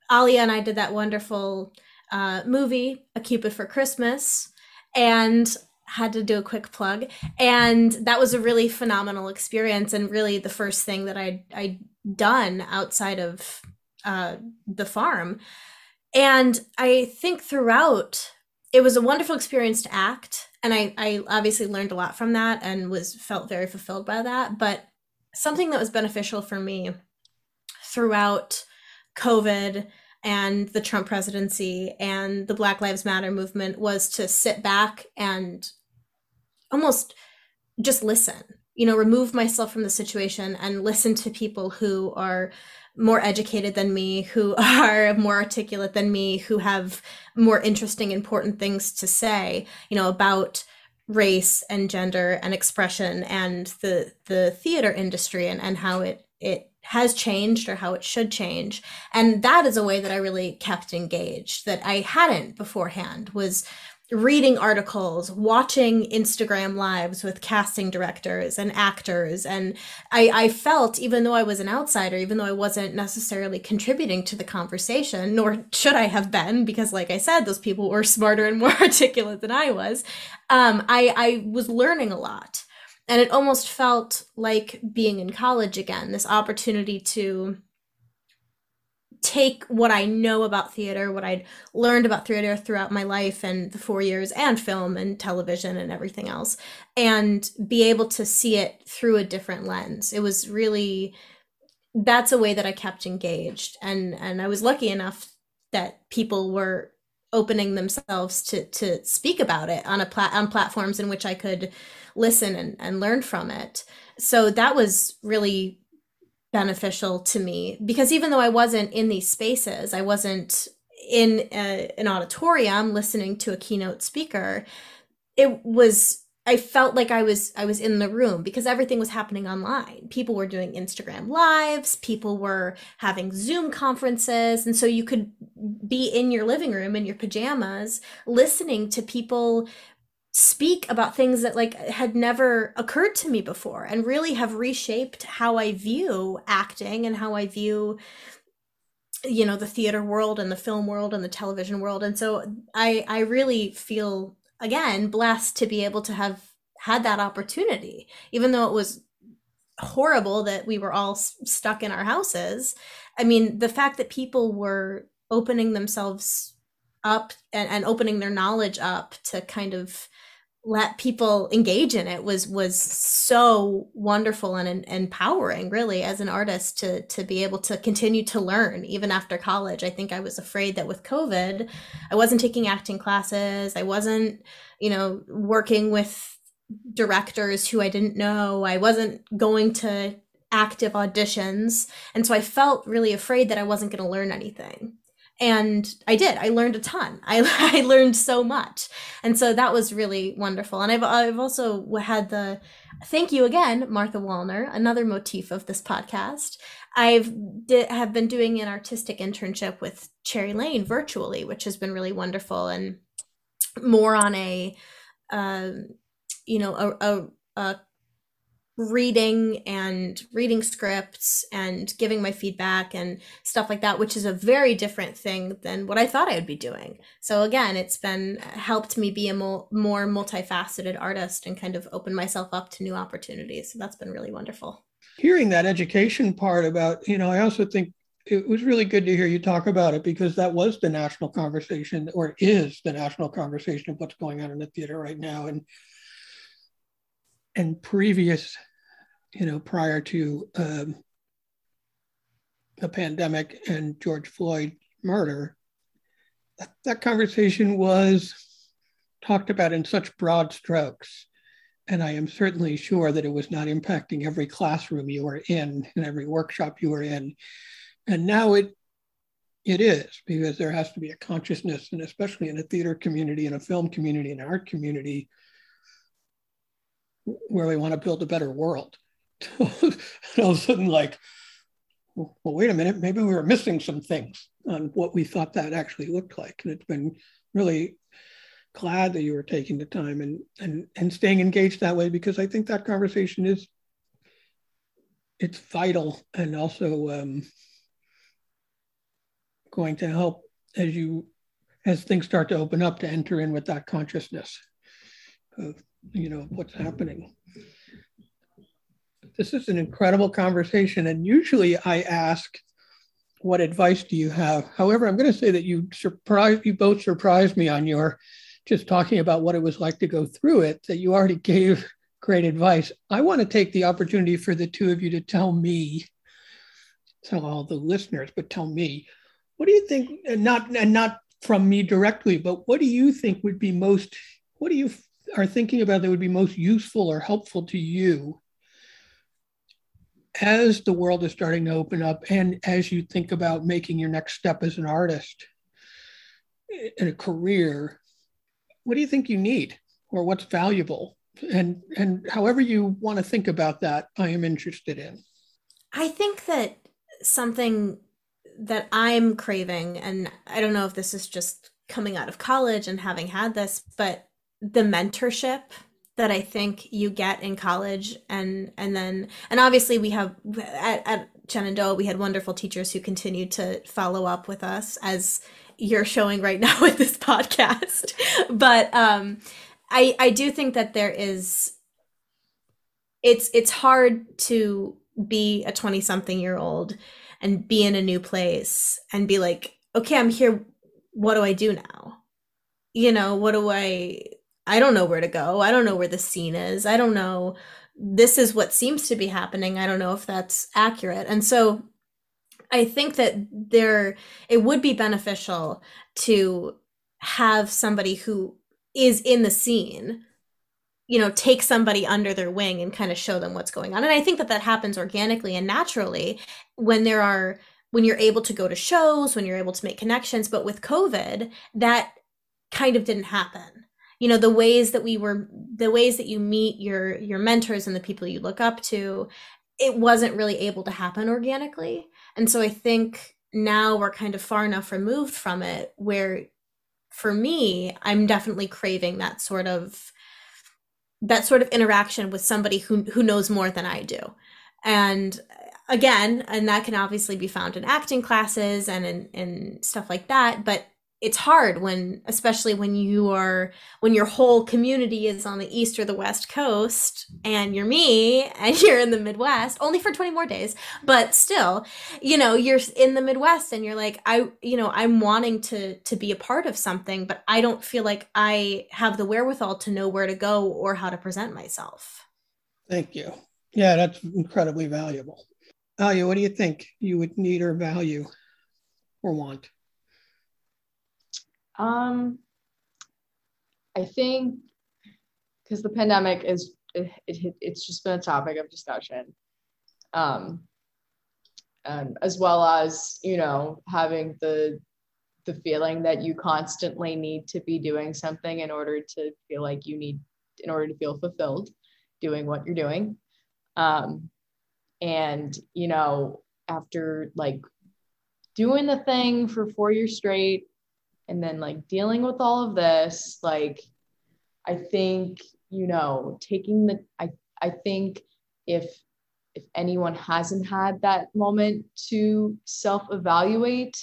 alia and i did that wonderful uh, movie a cupid for christmas and had to do a quick plug and that was a really phenomenal experience and really the first thing that i i done outside of uh, the farm. And I think throughout, it was a wonderful experience to act. And I, I obviously learned a lot from that and was felt very fulfilled by that. But something that was beneficial for me throughout COVID and the Trump presidency and the Black Lives Matter movement was to sit back and almost just listen, you know, remove myself from the situation and listen to people who are more educated than me, who are more articulate than me, who have more interesting, important things to say, you know, about race and gender and expression and the the theater industry and, and how it it has changed or how it should change and that is a way that i really kept engaged that i hadn't beforehand was reading articles, watching Instagram lives with casting directors and actors. And I, I, felt, even though I was an outsider, even though I wasn't necessarily contributing to the conversation, nor should I have been, because like I said, those people were smarter and more articulate than I was, um, I, I was learning a lot. And it almost felt like being in college again, this opportunity to take what I know about theater, what I'd learned about theater throughout my life and the four years, and film and television and everything else, and be able to see it through a different lens. It was really that's a way that I kept engaged, and and I was lucky enough that people were opening themselves to to speak about it on a plat on platforms in which I could listen and, and learn from it. So that was really beneficial to me because even though I wasn't in these spaces, I wasn't in a, an auditorium listening to a keynote speaker, it was I felt like I was I was in the room because everything was happening online. People were doing Instagram lives, people were having Zoom conferences, and so you could be in your living room in your pajamas listening to people speak about things that like had never occurred to me before and really have reshaped how I view acting and how I view you know the theater world and the film world and the television world. And so I I really feel again blessed to be able to have had that opportunity even though it was horrible that we were all stuck in our houses. I mean the fact that people were opening themselves up and, and opening their knowledge up to kind of let people engage in it was was so wonderful and, and empowering really as an artist to to be able to continue to learn even after college. I think i was afraid that with covid i wasn't taking acting classes. I wasn't you know working with directors who i didn't know. I wasn't going to active auditions. And so i felt really afraid that i wasn't going to learn anything and I did. I learned a ton. I, I learned so much, and so that was really wonderful. And I've I've also had the thank you again, Martha Wallner, another motif of this podcast. I've have been doing an artistic internship with Cherry Lane virtually, which has been really wonderful and more on a, uh, you know, a, a, a reading and reading scripts and giving my feedback and stuff like that which is a very different thing than what i thought i would be doing. So again it's been uh, helped me be a mo- more multifaceted artist and kind of open myself up to new opportunities. So that's been really wonderful. Hearing that education part about you know i also think it was really good to hear you talk about it because that was the national conversation or is the national conversation of what's going on in the theater right now. And and previous you know, prior to um, the pandemic and George Floyd murder, that, that conversation was talked about in such broad strokes. And I am certainly sure that it was not impacting every classroom you were in and every workshop you were in. And now it it is because there has to be a consciousness, and especially in a theater community, in a film community, in an art community, where we want to build a better world. and all of a sudden, like, well, wait a minute, maybe we were missing some things on what we thought that actually looked like. And it's been really glad that you were taking the time and and and staying engaged that way because I think that conversation is it's vital and also um, going to help as you as things start to open up to enter in with that consciousness of you know what's happening. This is an incredible conversation and usually i ask what advice do you have? However i'm going to say that you surprised you both surprised me on your just talking about what it was like to go through it that you already gave great advice. I want to take the opportunity for the two of you to tell me tell all the listeners but tell me what do you think and not and not from me directly but what do you think would be most what do you are thinking about that would be most useful or helpful to you as the world is starting to open up and as you think about making your next step as an artist in a career what do you think you need or what's valuable? And and however you want to think about that i am interested in. I think that something that i'm craving and i don't know if this is just coming out of college and having had this but the mentorship that I think you get in college and and then and obviously we have at, at Shenandoah we had wonderful teachers who continued to follow up with us as you're showing right now with this podcast. but um I I do think that there is it's it's hard to be a 20 something year old and be in a new place and be like okay I'm here what do I do now? You know, what do I I don't know where to go. I don't know where the scene is. I don't know. This is what seems to be happening. I don't know if that's accurate. And so I think that there it would be beneficial to have somebody who is in the scene you know take somebody under their wing and kind of show them what's going on and i think that that happens organically and naturally when there are when you're able to go to shows when you're able to make connections but with covid that kind of didn't happen you know the ways that we were the ways that you meet your your mentors and the people you look up to it wasn't really able to happen organically. And so i think now we're kind of far enough removed from it where for me i'm definitely craving that sort of that sort of interaction with somebody who who knows more than i do. And again and that can obviously be found in acting classes and in, in stuff like that but it's hard when especially when you are when your whole community is on the east or the west coast and you're me and you're in the midwest only for 20 more days but still you know you're in the midwest and you're like i you know i'm wanting to to be a part of something but i don't feel like i have the wherewithal to know where to go or how to present myself. Thank you. Yeah that's incredibly valuable. Alia, what do you think you would need or value or want um, I think because the pandemic is it, it, it's just been a topic of discussion. Um, and as well as you know having the the feeling that you constantly need to be doing something in order to feel like you need in order to feel fulfilled doing what you're doing um, and you know after like doing the thing for four years straight and then like dealing with all of this like i think you know taking the i i think if if anyone hasn't had that moment to self evaluate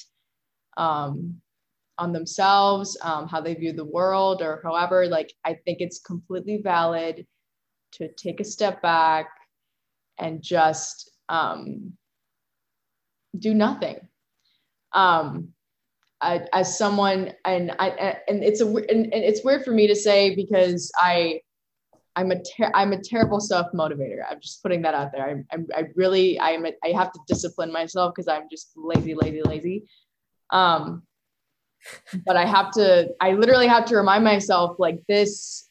um, on themselves um, how they view the world or however like i think it's completely valid to take a step back and just um, do nothing. Um, I, as someone and I and it's a and, and it's weird for me to say because I I'm a ter- I'm a terrible self motivator. I'm just putting that out there. I I'm, I really I'm a, I have to discipline myself because I'm just lazy, lazy, lazy. Um, but I have to. I literally have to remind myself like this.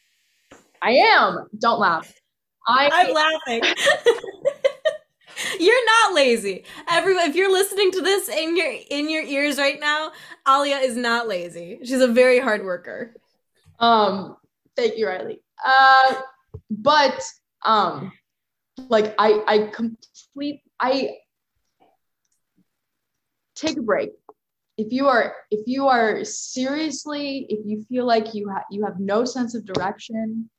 I am. Don't laugh. I, I'm laughing. you're not lazy. Everyone, if you're listening to this in your in your ears right now, Alia is not lazy. She's a very hard worker. Um, thank you, Rylie. Uh, but um like I I complete I take a break. If you are if you are seriously if you feel like you have you have no sense of direction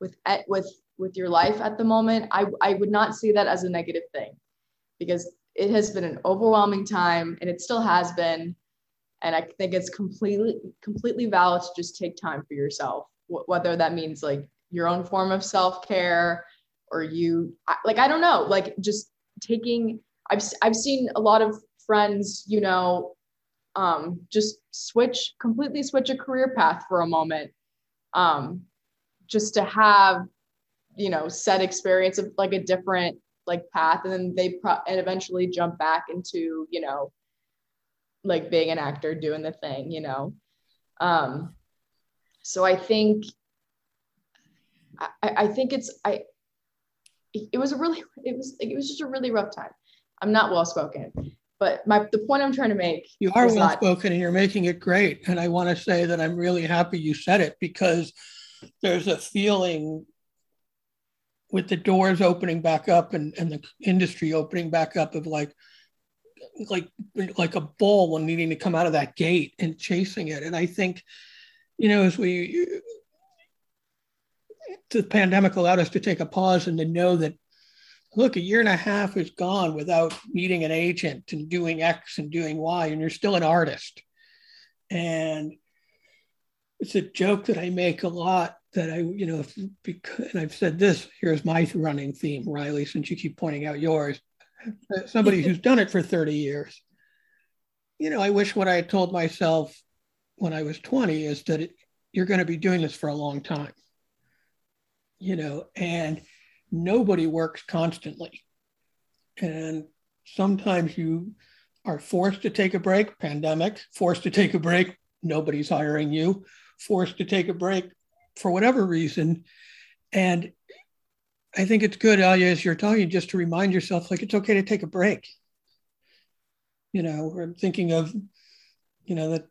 with with with your life at the moment, I I would not see that as a negative thing because it has been an overwhelming time and it still has been. And I think it's completely completely valid to just take time for yourself whether that means like your own form of self-care or you like i don't know like just taking i've i've seen a lot of friends you know um just switch completely switch a career path for a moment um just to have you know set experience of like a different like path and then they pro- and eventually jump back into you know like being an actor doing the thing you know um so i think I, I think it's I it was a really it was it was just a really rough time. I'm not well spoken, but my the point I'm trying to make you are well spoken and you're making it great. And I want to say that I'm really happy you said it because there's a feeling with the doors opening back up and, and the industry opening back up of like like like a bull when needing to come out of that gate and chasing it. And I think, you know, as we the pandemic allowed us to take a pause and to know that look a year and a half is gone without meeting an agent and doing x and doing y and you're still an artist and it's a joke that i make a lot that i you know if, because, and i've said this here's my running theme rylie since you keep pointing out yours. Somebody who's done it for 30 years you know i wish what i had told myself when i was 20 is that it, you're going to be doing this for a long time. You know, and nobody works constantly. And sometimes you are forced to take a break, pandemic, forced to take a break, nobody's hiring you, forced to take a break for whatever reason. And I think it's good, Alia, as you're talking, just to remind yourself like it's okay to take a break. You know, I'm thinking of, you know, the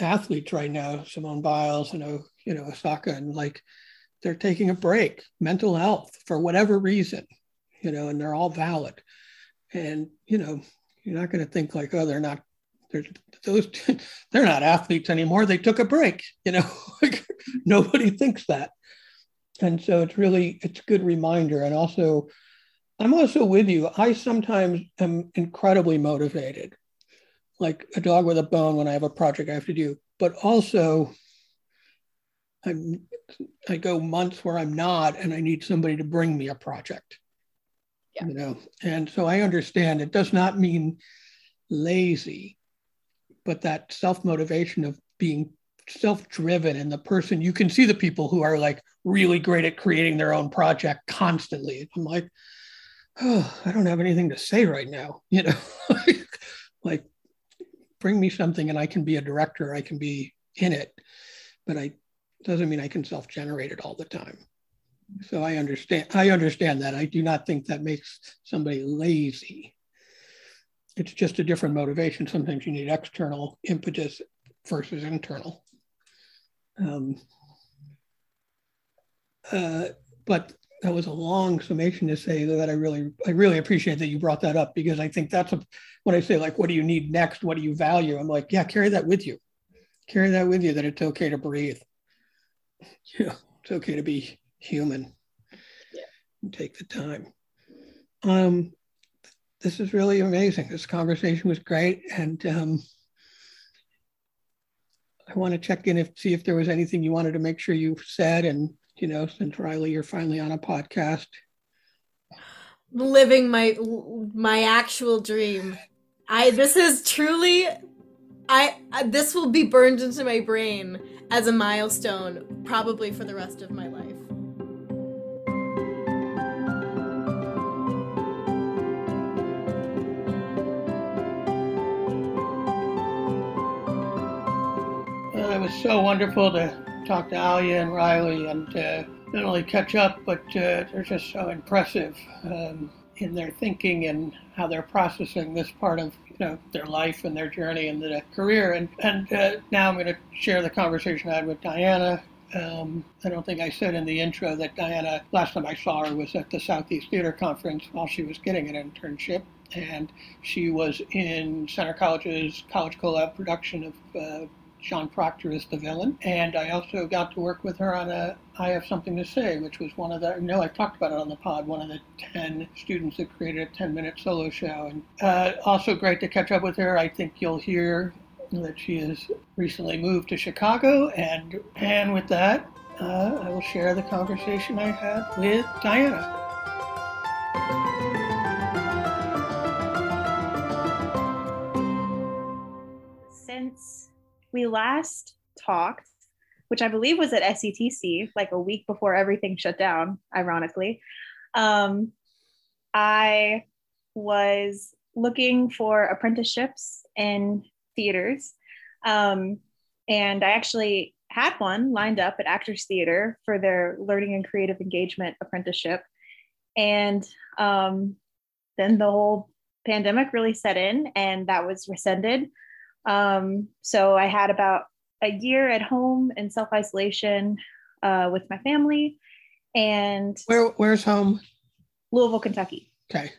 athletes right now, Simone Biles and, you know, Osaka, and like they're taking a break, mental health for whatever reason, you know, and they're all valid. And, you know, you're not going to think like, oh, they're not, they're those, they're not athletes anymore. They took a break, you know, nobody thinks that. And so it's really, it's a good reminder. And also, I'm also with you. I sometimes am incredibly motivated, like a dog with a bone when I have a project I have to do, but also I'm, I go months where I'm not, and I need somebody to bring me a project. Yeah. You know, and so I understand it does not mean lazy, but that self motivation of being self driven and the person you can see the people who are like really great at creating their own project constantly. I'm like, oh, I don't have anything to say right now. You know, like bring me something and I can be a director, I can be in it. But I doesn't mean I can self-generate it all the time. So I understand. I understand that. I do not think that makes somebody lazy. It's just a different motivation. Sometimes you need external impetus versus internal. Um, uh, but that was a long summation to say that I really, I really appreciate that you brought that up because I think that's a, when I say like, what do you need next? What do you value? I'm like, yeah, carry that with you. Carry that with you that it's okay to breathe yeah, it's okay to be human. Yeah. And take the time. Um, this is really amazing. This conversation was great, and um, I want to check in if see if there was anything you wanted to make sure you said. And you know, since Rylie, you're finally on a podcast, living my my actual dream. I this is truly I, I this will be burned into my brain as a milestone probably for the rest of my life. Was so wonderful to talk to Alia and Rylie and uh, not only catch up, but uh, they're just so impressive um, in their thinking and how they're processing this part of you know their life and their journey and their career. And and uh, now I'm going to share the conversation I had with Diana Um, I don't think I said in the intro that Diana, last time I saw her was at the Southeast Theater Conference while she was getting an internship. And she was in Centre College's College Collab production of uh, John Proctor is the villain. And I also got to work with her on a I Have Something to Say, which was one of the, no, I've talked about it on the pod, one of the 10 students that created a 10 minute solo show. And uh, also great to catch up with her. I think you'll hear that she has recently moved to Chicago. And, and with that, uh, I will share the conversation I had with Diana. We last talked, which I believe was at SETC, like a week before everything shut down, ironically, um, I was looking for apprenticeships in theaters. Um, and I actually had one lined up at Actors Theater for their Learning and Creative Engagement apprenticeship. And um, then the whole pandemic really set in, and that was rescinded. Um, so I had about a year at home in self isolation uh, with my family. And where where's home? Louisville, Kentucky. Okay.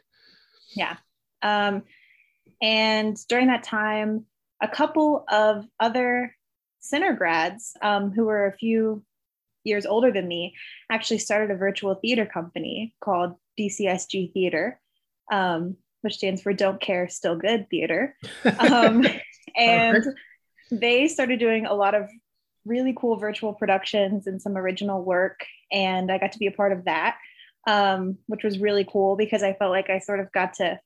Yeah. Um, and during that time, a couple of other Centre grads um, who were a few years older than me actually started a virtual theater company called DCSG Theater, um, which stands for Don't Care, Still Good Theater. Um, and they started doing a lot of really cool virtual productions and some original work. And I got to be a part of that, um, which was really cool because I felt like I sort of got to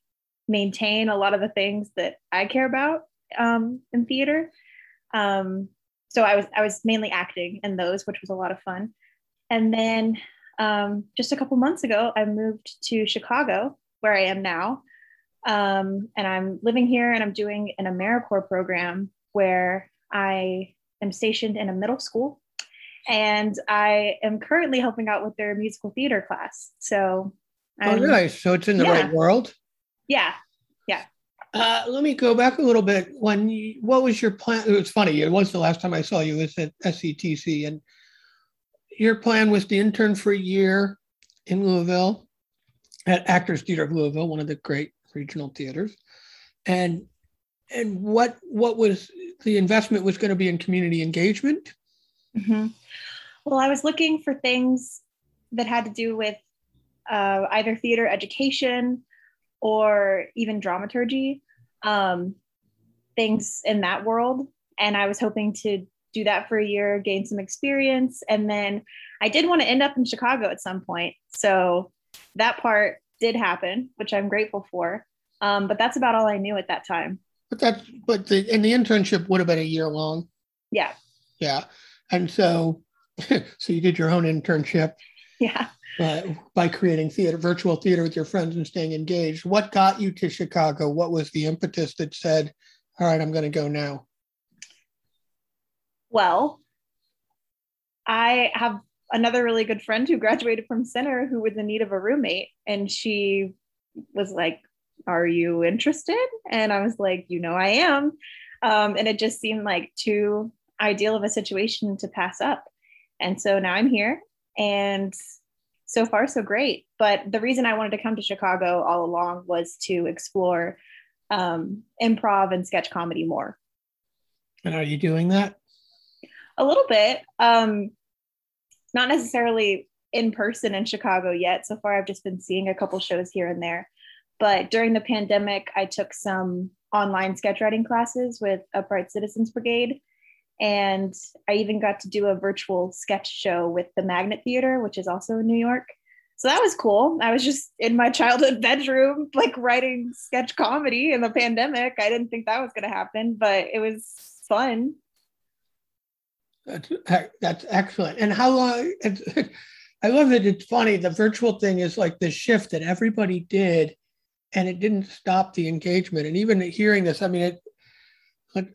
maintain a lot of the things that I care about um, in theater. Um, so I was I was mainly acting in those, which was a lot of fun. And then um, just a couple months ago, I moved to Chicago, where I am now, um, and I'm living here and I'm doing an AmeriCorps program where I am stationed in a middle school, and I am currently helping out with their musical theater class. So, oh, nice! So it's in the yeah. right world. Yeah, yeah. Uh, let me go back a little bit. When you, what was your plan? It was funny. It was the last time I saw you was at SCTC, and your plan was to intern for a year in Louisville at Actors Theater of Louisville, one of the great regional theaters, and and what what was the investment was going to be in community engagement. Mm-hmm. Well, I was looking for things that had to do with uh, either theater education or even dramaturgy, um, things in that world. And I was hoping to do that for a year, gain some experience. And then I did want to end up in Chicago at some point. So that part did happen, which I'm grateful for. Um, but that's about all I knew at that time. But that's but the and the internship would have been a year long. Yeah. Yeah. And so so you did your own internship. Yeah uh, by creating theater, virtual theater with your friends and staying engaged. What got you to Chicago? What was the impetus that said, all right, I'm going to go now? Well, I have another really good friend who graduated from Centre who was in need of a roommate. And she was like, Are you interested? And I was like, You know, I am. Um, and it just seemed like too ideal of a situation to pass up. And so now I'm here. And so far so great. But the reason i wanted to come to chicago all along was to explore um, improv and sketch comedy more. And are you doing that? A little bit. Um, not necessarily in person in chicago yet. So far i've just been seeing a couple shows here and there but during the pandemic i took some online sketch writing classes with upright citizens brigade and I even got to do a virtual sketch show with the Magnet Theater, which is also in New York. So that was cool. I was just in my childhood bedroom, like writing sketch comedy in the pandemic. I didn't think that was going to happen, but it was fun. That's, that's excellent. And how long? I love that it's funny. The virtual thing is like the shift that everybody did, and it didn't stop the engagement. And even hearing this, I mean, it,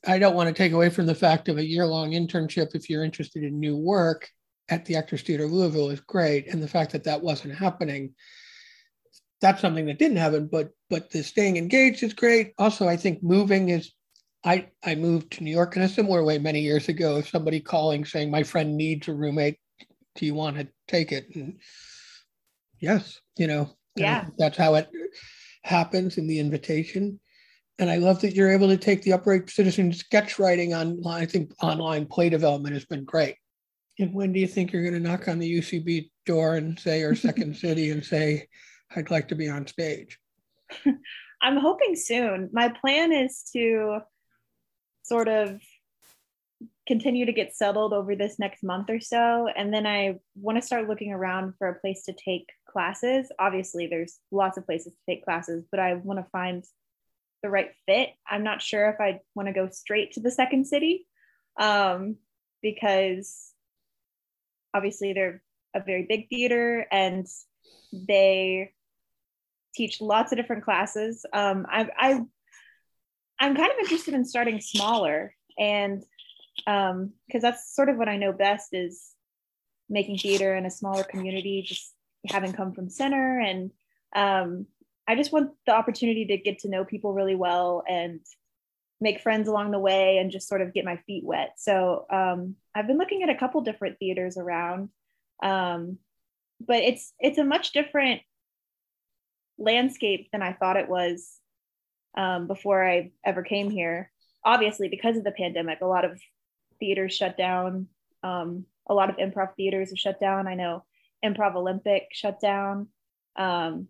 I don't want to take away from the fact of a year long internship if you're interested in new work at the Actors Theater of Louisville is great. And the fact that that wasn't happening, that's something that didn't happen, but but the staying engaged is great. Also, I think moving is I I moved to New York in a similar way many years ago. Of somebody calling saying my friend needs a roommate, do you want to take it? And yes, you know, yeah, that's how it happens in the invitation. And I love that you're able to take the upright citizen sketch writing online. I think online play development has been great. And when do you think you're going to knock on the UCB door and say, or Second City and say, I'd like to be on stage? I'm hoping soon. My plan is to sort of continue to get settled over this next month or so. And then I want to start looking around for a place to take classes. Obviously, there's lots of places to take classes, but I want to find the right fit. I'm not sure if I want to go straight to the second city um, because obviously they're a very big theater and they teach lots of different classes. Um, I, I I'm kind of interested in starting smaller and because um, that's sort of what I know best is making theater in a smaller community, just having come from Centre. And um, I just want the opportunity to get to know people really well and make friends along the way and just sort of get my feet wet. So um, I've been looking at a couple different theaters around, um, but it's it's a much different landscape than I thought it was um, before I ever came here. Obviously, because of the pandemic, a lot of theaters shut down. Um, a lot of improv theaters have shut down. I know Improv Olympic shut down. Um,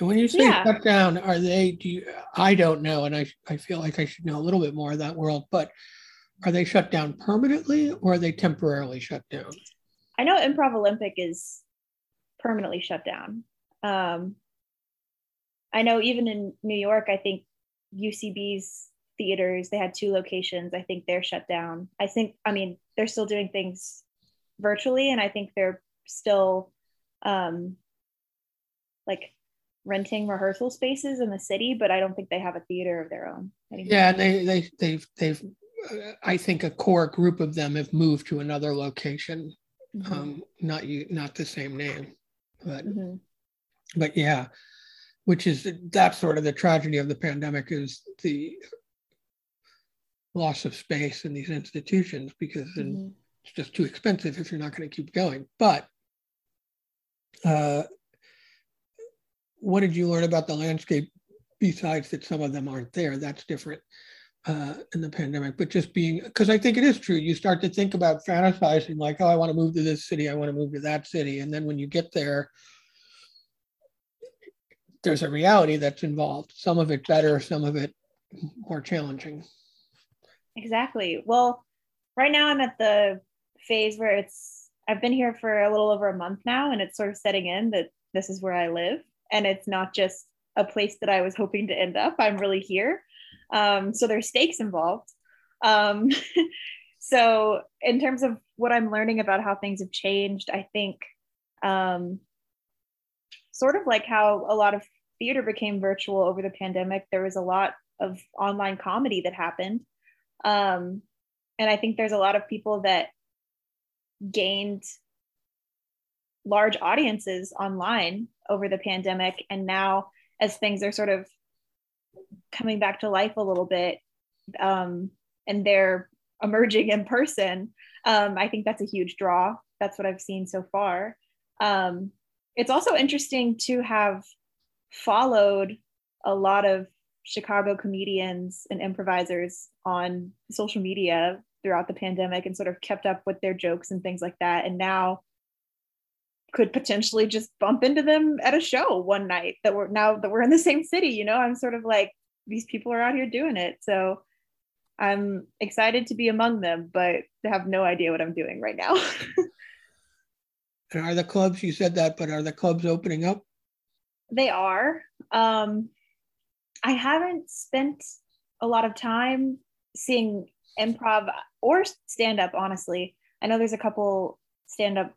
when you say yeah. shut down, are they? Do you? I don't know, and I I feel like I should know a little bit more of that world. But are they shut down permanently, or are they temporarily shut down? I know Improv Olympic is permanently shut down. Um, I know even in New York, I think UCB's theaters, they had two locations. I think they're shut down. I think, I mean, they're still doing things virtually, and I think they're still um, like renting rehearsal spaces in the city, but I don't think they have a theater of their own. Anymore. Yeah, they they they've they've uh, I think a core group of them have moved to another location, mm-hmm. um, not you, not the same name, but mm-hmm. but yeah, which is that's sort of the tragedy of the pandemic is the loss of space in these institutions because mm-hmm. it's just too expensive if you're not going to keep going. But uh, what did you learn about the landscape besides that some of them aren't there? That's different uh, in the pandemic, but just being because I think it is true. You start to think about fantasizing like, oh, I want to move to this city, I want to move to that city, and then when you get there, there's a reality that's involved. Some of it better, some of it more challenging. Exactly. Well, right now I'm at the phase where it's I've been here for a little over a month now and it's sort of setting in that this is where I live and it's not just a place that I was hoping to end up. I'm really here. Um, so there's stakes involved. Um, so in terms of what I'm learning about how things have changed, I think um, sort of like how a lot of theater became virtual over the pandemic, there was a lot of online comedy that happened. Um, and I think there's a lot of people that gained large audiences online over the pandemic. And now, as things are sort of coming back to life a little bit um, and they're emerging in person, um, I think that's a huge draw. That's what I've seen so far. Um, it's also interesting to have followed a lot of Chicago comedians and improvisers on social media throughout the pandemic and sort of kept up with their jokes and things like that. And now could potentially just bump into them at a show one night that we're now that we're in the same city, you know, I'm sort of like, these people are out here doing it. So I'm excited to be among them, but have no idea what I'm doing right now. and are the clubs, you said that, but are the clubs opening up? They are. Um, I haven't spent a lot of time seeing improv or stand up, honestly. I know there's a couple stand up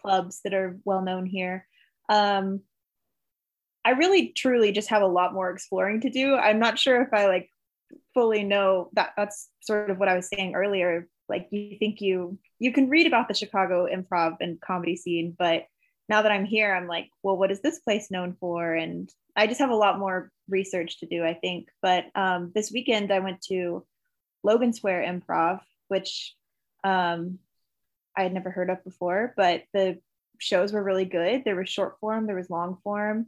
clubs that are well known here. Um, I really truly just have a lot more exploring to do. I'm not sure if I like fully know that that's sort of what I was saying earlier. Like you think you you can read about the Chicago improv and comedy scene, but now that I'm here, I'm like, well, what is this place known for? And I just have a lot more research to do, I think. But um, this weekend, I went to Logan Square Improv, which um, I had never heard of before, but the shows were really good. There was short form, there was long form,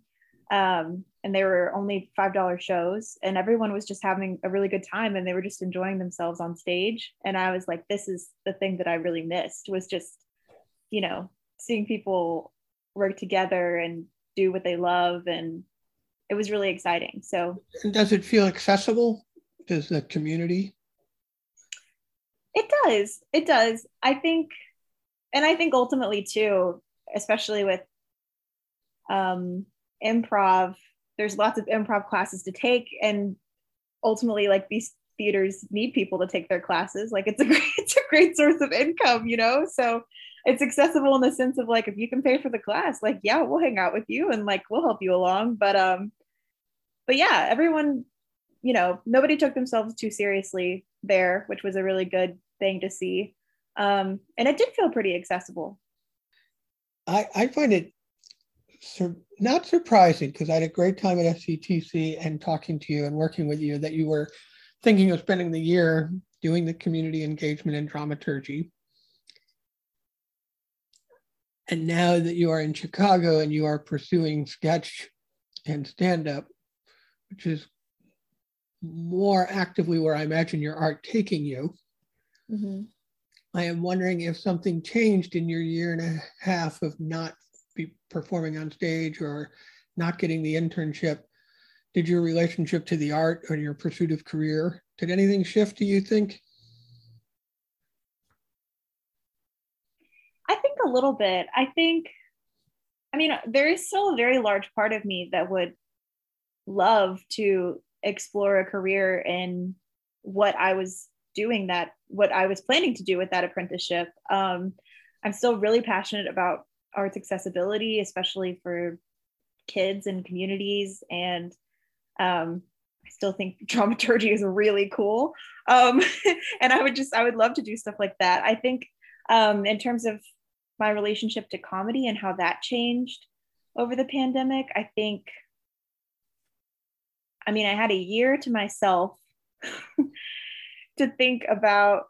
um, and they were only five dollar shows, and everyone was just having a really good time, and they were just enjoying themselves on stage. And I was like, this is the thing that I really missed was just, you know, seeing people work together and do what they love, and it was really exciting. So, and does it feel accessible? Does the community? It does. It does. I think, and I think ultimately too, especially with um, improv, there's lots of improv classes to take, and ultimately, like these theaters need people to take their classes. Like it's a great, it's a great source of income, you know. So it's accessible in the sense of like if you can pay for the class, like yeah, we'll hang out with you and like we'll help you along. But um, but yeah, everyone, you know, nobody took themselves too seriously there, which was a really good thing to see. Um, and it did feel pretty accessible. I, I find it sur- not surprising because I had a great time at SCTC and talking to you and working with you that you were thinking of spending the year doing the community engagement and dramaturgy. And now that you are in Chicago and you are pursuing sketch and stand up, which is more actively where I imagine your art taking you. Mm-hmm. I am wondering if something changed in your year and a half of not be performing on stage or not getting the internship. Did your relationship to the art or your pursuit of career, did anything shift, do you think? I think a little bit. I think, I mean, there is still a very large part of me that would love to explore a career in what I was doing that what I was planning to do with that apprenticeship. Um, I'm still really passionate about arts accessibility, especially for kids and communities. And um, I still think dramaturgy is really cool. Um, and I would just, I would love to do stuff like that. I think um, in terms of my relationship to comedy and how that changed over the pandemic, I think I mean, I had a year to myself to think about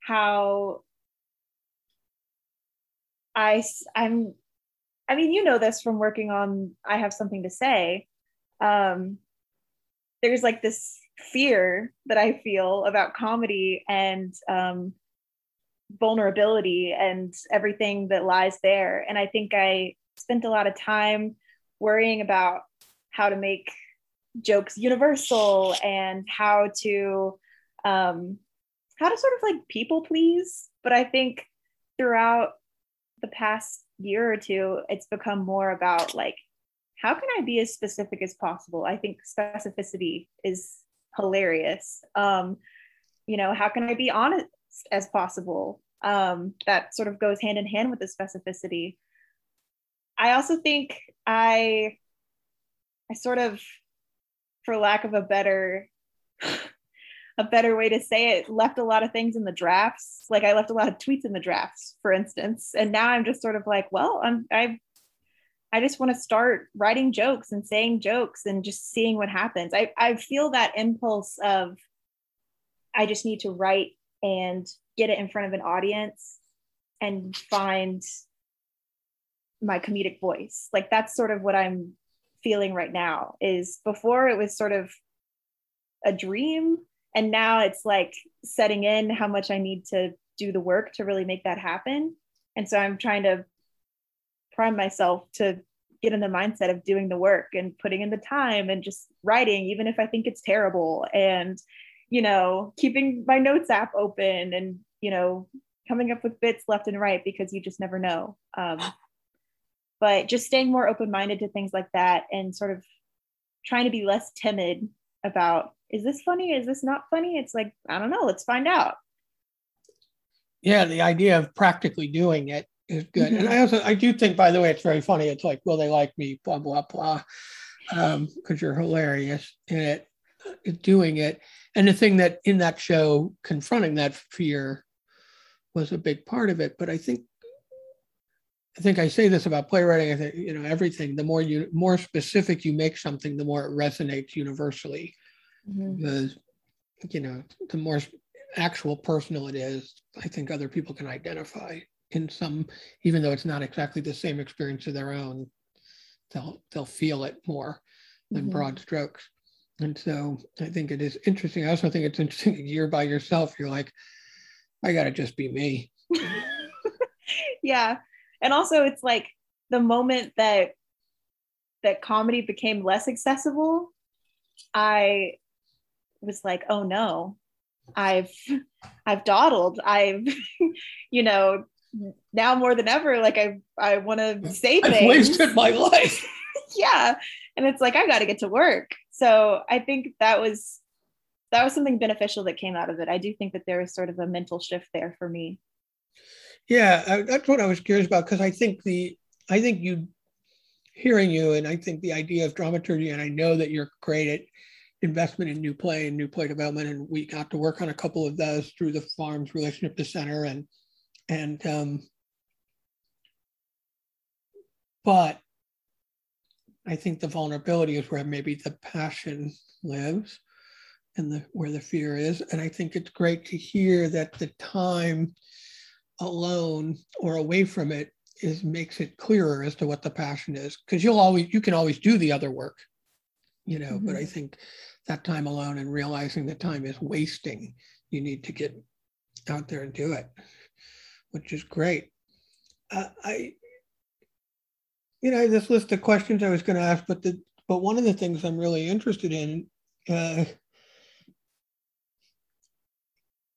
how I I'm I mean, you know this from working on I have something to say. Um, there's like this fear that I feel about comedy and um, vulnerability and everything that lies there. And I think I spent a lot of time worrying about how to make jokes universal and how to um, how to sort of like people please. But I think throughout the past year or two, it's become more about like how can I be as specific as possible? I think specificity is hilarious. Um, you know, how can I be honest as possible? Um, that sort of goes hand in hand with the specificity. I also think I I sort of for lack of a better a better way to say it left a lot of things in the drafts. Like i left a lot of tweets in the drafts for instance. And now i'm just sort of like well i'm i i just want to start writing jokes and saying jokes and just seeing what happens. I i feel that impulse of i just need to write and get it in front of an audience and find my comedic voice. Like that's sort of what i'm feeling right now is before it was sort of a dream and now it's like setting in how much i need to do the work to really make that happen. And so i'm trying to prime myself to get in the mindset of doing the work and putting in the time and just writing even if i think it's terrible and you know keeping my notes app open and you know coming up with bits left and right because you just never know. Um, but just staying more open-minded to things like that and sort of trying to be less timid about is this funny? Is this not funny? It's like i don't know let's find out. Yeah the idea of practically doing it is good. Mm-hmm. and i also i do think by the way it's very funny. It's like will they like me? Blah blah blah. Um because you're hilarious in it doing it. And the thing that in that show confronting that fear was a big part of it. But i think I think I say this about playwriting. I think you know everything. The more you more specific you make something, the more it resonates universally. Mm-hmm. Because you know, the more actual personal it is, I think other people can identify in some, even though it's not exactly the same experience of their own. They'll they'll feel it more than mm-hmm. broad strokes. And so I think it is interesting. I also think it's interesting you're by yourself. You're like, I gotta just be me. yeah and also it's like the moment that that comedy became less accessible i was like oh no. I've i've dawdled. I've you know now more than ever like i i want to say I've wasted my life. Yeah. And it's like i got to get to work. So i think that was that was something beneficial that came out of it. I do think that there was sort of a mental shift there for me yeah, that's what I was curious about because I think the I think you hearing you and I think the idea of dramaturgy and I know that you're great at investment in new play and new play development and we got to work on a couple of those through the farm's relationship to Centre and and um but I think the vulnerability is where maybe the passion lives and the where the fear is and I think it's great to hear that the time alone or away from it is makes it clearer as to what the passion is because you'll always you can always do the other work you know mm-hmm. but i mm-hmm. think that time alone and realizing that time is wasting you need to get out there and do it which is great uh, i you know this list of questions i was going to ask but the but one of the things i'm really interested in uh,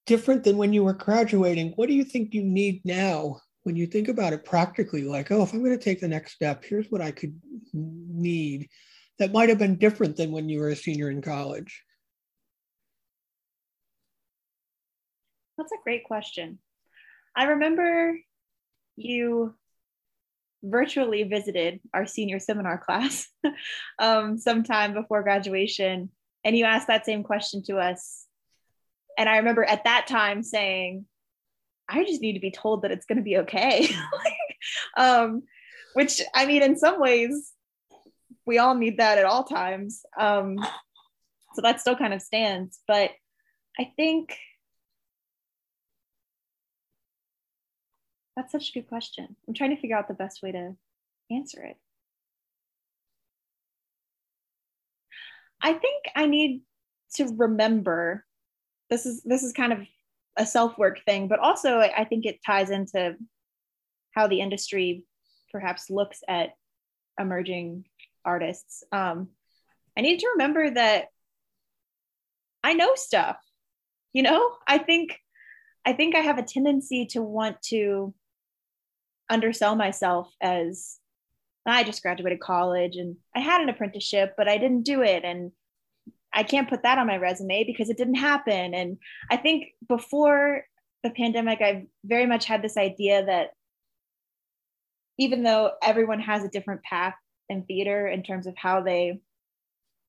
different than when you were graduating. What do you think you need now when you think about it practically? Like, oh, if I'm going to take the next step, here's what I could need that might have been different than when you were a senior in college. That's a great question. I remember you virtually visited our senior seminar class um, sometime before graduation, and you asked that same question to us and I remember at that time saying, I just need to be told that it's going to be okay. um, which I mean, in some ways, we all need that at all times. Um, so that still kind of stands. But I think that's such a good question. I'm trying to figure out the best way to answer it. I think I need to remember this is this is kind of a self-work thing but also i think it ties into how the industry perhaps looks at emerging artists. Um, i need to remember that i know stuff you know? I think i think i have a tendency to want to undersell myself as i just graduated college and i had an apprenticeship but i didn't do it. And I can't put that on my resume because it didn't happen. And I think before the pandemic, I very much had this idea that even though everyone has a different path in theater in terms of how they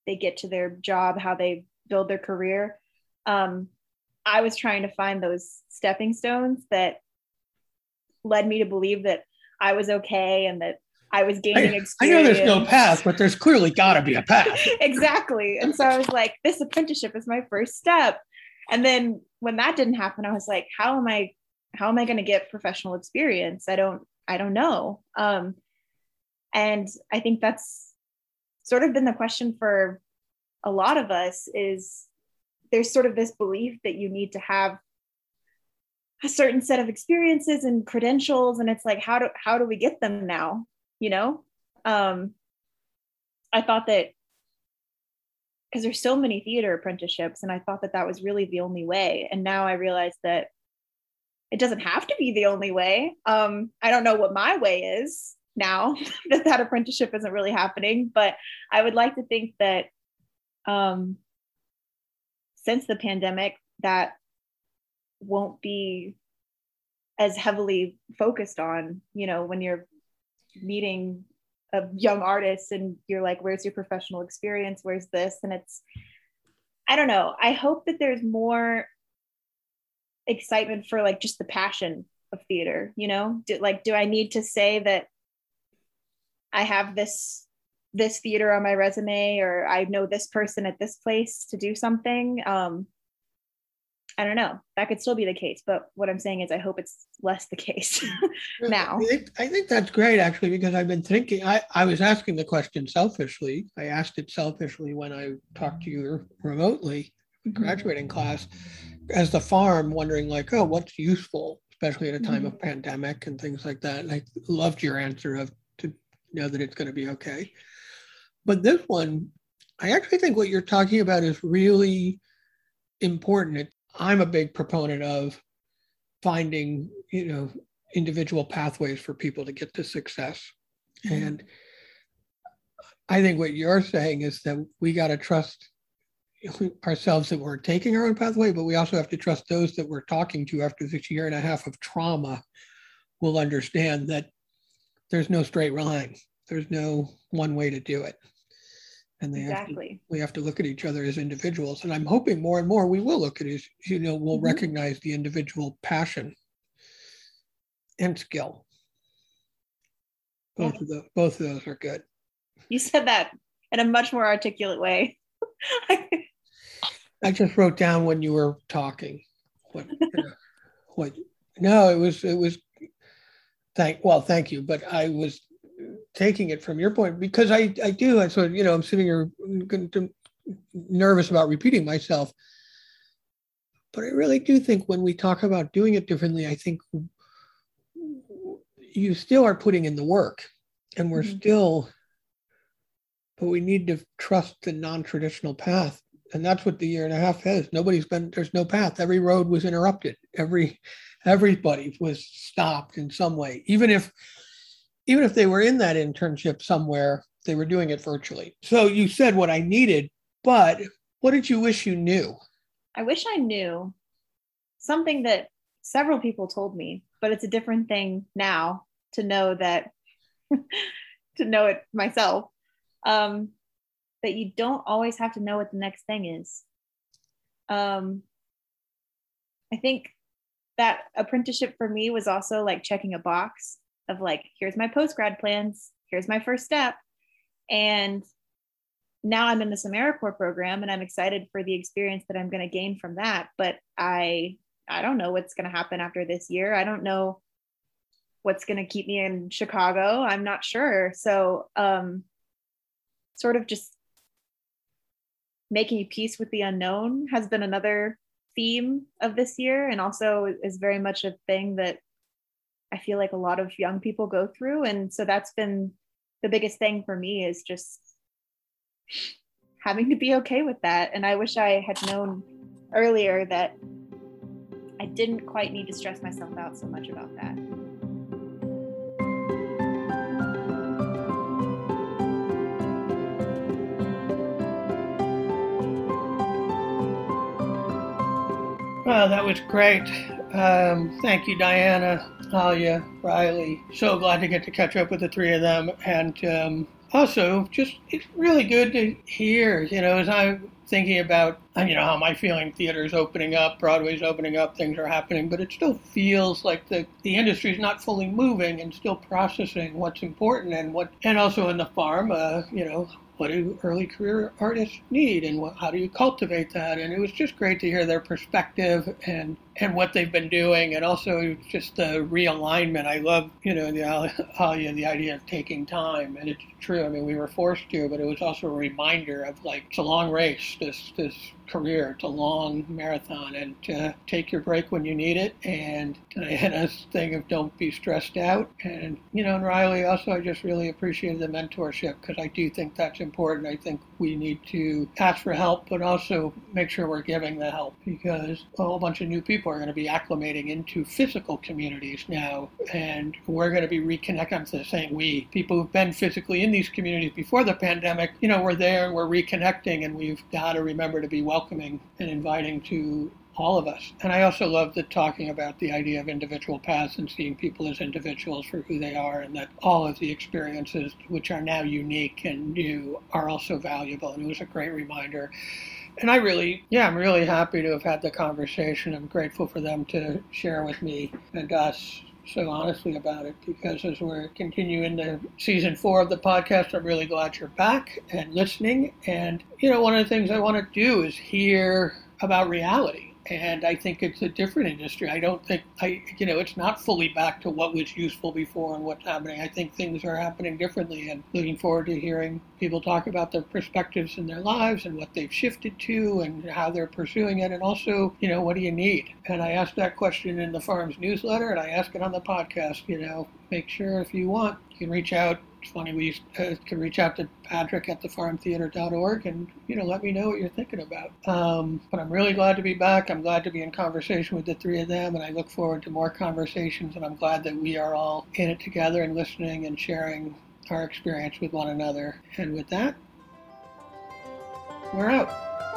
they get to their job, how they build their career, um, I was trying to find those stepping stones that led me to believe that I was okay and that I was gaining experience. I know there's no path, but there's clearly got to be a path. exactly. And so I was like, this apprenticeship is my first step. And then when that didn't happen, I was like, how am I how am I going to get professional experience? I don't I don't know. Um, and I think that's sort of been the question for a lot of us is there's sort of this belief that you need to have a certain set of experiences and credentials and it's like how do how do we get them now you know? Um i thought that because there's so many theater apprenticeships and i thought that that was really the only way. And now i realize that it doesn't have to be the only way. Um i don't know what my way is now that that apprenticeship isn't really happening but i would like to think that um since the pandemic that won't be as heavily focused on you know when you're meeting a young artist and you're like where's your professional experience? Where's this? And it's i don't know. I hope that there's more excitement for like just the passion of theater you know? Do, like do i need to say that i have this this theater on my resume or i know this person at this place to do something? Um i don't know that could still be the case but what i'm saying is i hope it's less the case now I think, I think that's great actually because I've been thinking I, I was asking the question selfishly. I asked it selfishly when I talked to you remotely, Mm-hmm. graduating class, as the farm, wondering like, oh, what's useful, especially at a time Mhm. of pandemic and things like that. And I loved your answer of to know that it's going to be okay. But this one, I actually think what you're talking about is really important. It, I'm a big proponent of finding, you know, individual pathways for people to get to success. Mm-hmm. And I think what you're saying is that we got to trust ourselves that we're taking our own pathway, but we also have to trust those that we're talking to after this year and a half of trauma will understand that there's no straight line. There's no one way to do it. And they have to exactly. we have to look at each other as individuals and i'm hoping more and more we will look at as you know we'll Mhm. recognize the individual passion and skill. Both Yeah. of the both of those are good. You said that in a much more articulate way. I just wrote down when you were talking. What uh, what no it was it was thank well thank you but i was taking it from your point because i i do i sort of you know i'm sitting here nervous about repeating myself. But i really do think when we talk about doing it differently i think you still are putting in the work and we're Mhm. still but we need to trust the non-traditional path. And that's what the year and a half is nobody's been there's no path. Every road was interrupted. Every everybody was stopped in some way. Even if even if they were in that internship somewhere they were doing it virtually so you said what i needed but what did you wish you knew I wish I knew something that several people told me, but it's a different thing now to know that to know it myself. Um, that you don't always have to know what the next thing is. Um, I think that apprenticeship for me was also like checking a box of like, here's my post grad plans, here's my first step, and now I'm in this AmeriCorps program and I'm excited for the experience that I'm going to gain from that. But I I don't know what's going to happen after this year. I don't know what's going to keep me in Chicago. I'm not sure. So um sort of just making peace with the unknown has been another theme of this year and also is very much a thing that I feel like a lot of young people go through and so that's been the biggest thing for me is just having to be okay with that. And I wish I had known earlier that I didn't quite need to stress myself out so much about that. Well, that was great. Um, thank you, Diana, Alia, Rylie. So glad to get to catch up with the three of them. And um, also, just it's really good to hear, you know, as I'm thinking about, you know, how my feeling theater's opening up, Broadway's opening up, things are happening, but it still feels like the, the industry's not fully moving and still processing what's important and what, and also in the farm, uh, you know, what do early career artists need and what, how do you cultivate that and it was just great to hear their perspective and and what they've been doing and also just the realignment. I love you know the Alia, the idea of taking time and it's true. I mean we were forced to but it was also a reminder of like it's a long race this this career. It's a long marathon and to take your break when you need it. And diana's thing of don't be stressed out. And you know and rylie also i just really appreciated the mentorship because i do think that's important. I think we need to ask for help but also make sure we're giving the help because a whole bunch of new people are going to be acclimating into physical communities now and we're going to be reconnecting i'm saying we people who've been physically in these communities before the pandemic you know we're there and we're reconnecting and we've got to remember to be welcoming and inviting to all of us. And I also love the talking about the idea of individual paths and seeing people as individuals for who they are, and that all of the experiences, which are now unique and new, are also valuable. And it was a great reminder. and I really, yeah, I'm really happy to have had the conversation. I'm grateful for them to share with me and us so honestly about it because as we're continuing the season four of the podcast, I'm really glad you're back and listening. And, you know, one of the things I want to do is hear about reality and I think it's a different industry. I don't think I, you know, it's not fully back to what was useful before and what's happening. I think things are happening differently, and looking forward to hearing people talk about their perspectives in their lives and what they've shifted to and how they're pursuing it, and also, you know, what do you need? And I asked that question in the farm's newsletter, and I ask it on the podcast. You know, make sure if you want, you can reach out funny we uh, can reach out to Patrick at thefarmtheater.org and you know let me know what you're thinking about. Um, but I'm really glad to be back. I'm glad to be in conversation with the three of them, and I look forward to more conversations. And I'm glad that we are all in it together and listening and sharing our experience with one another. And with that, we're out.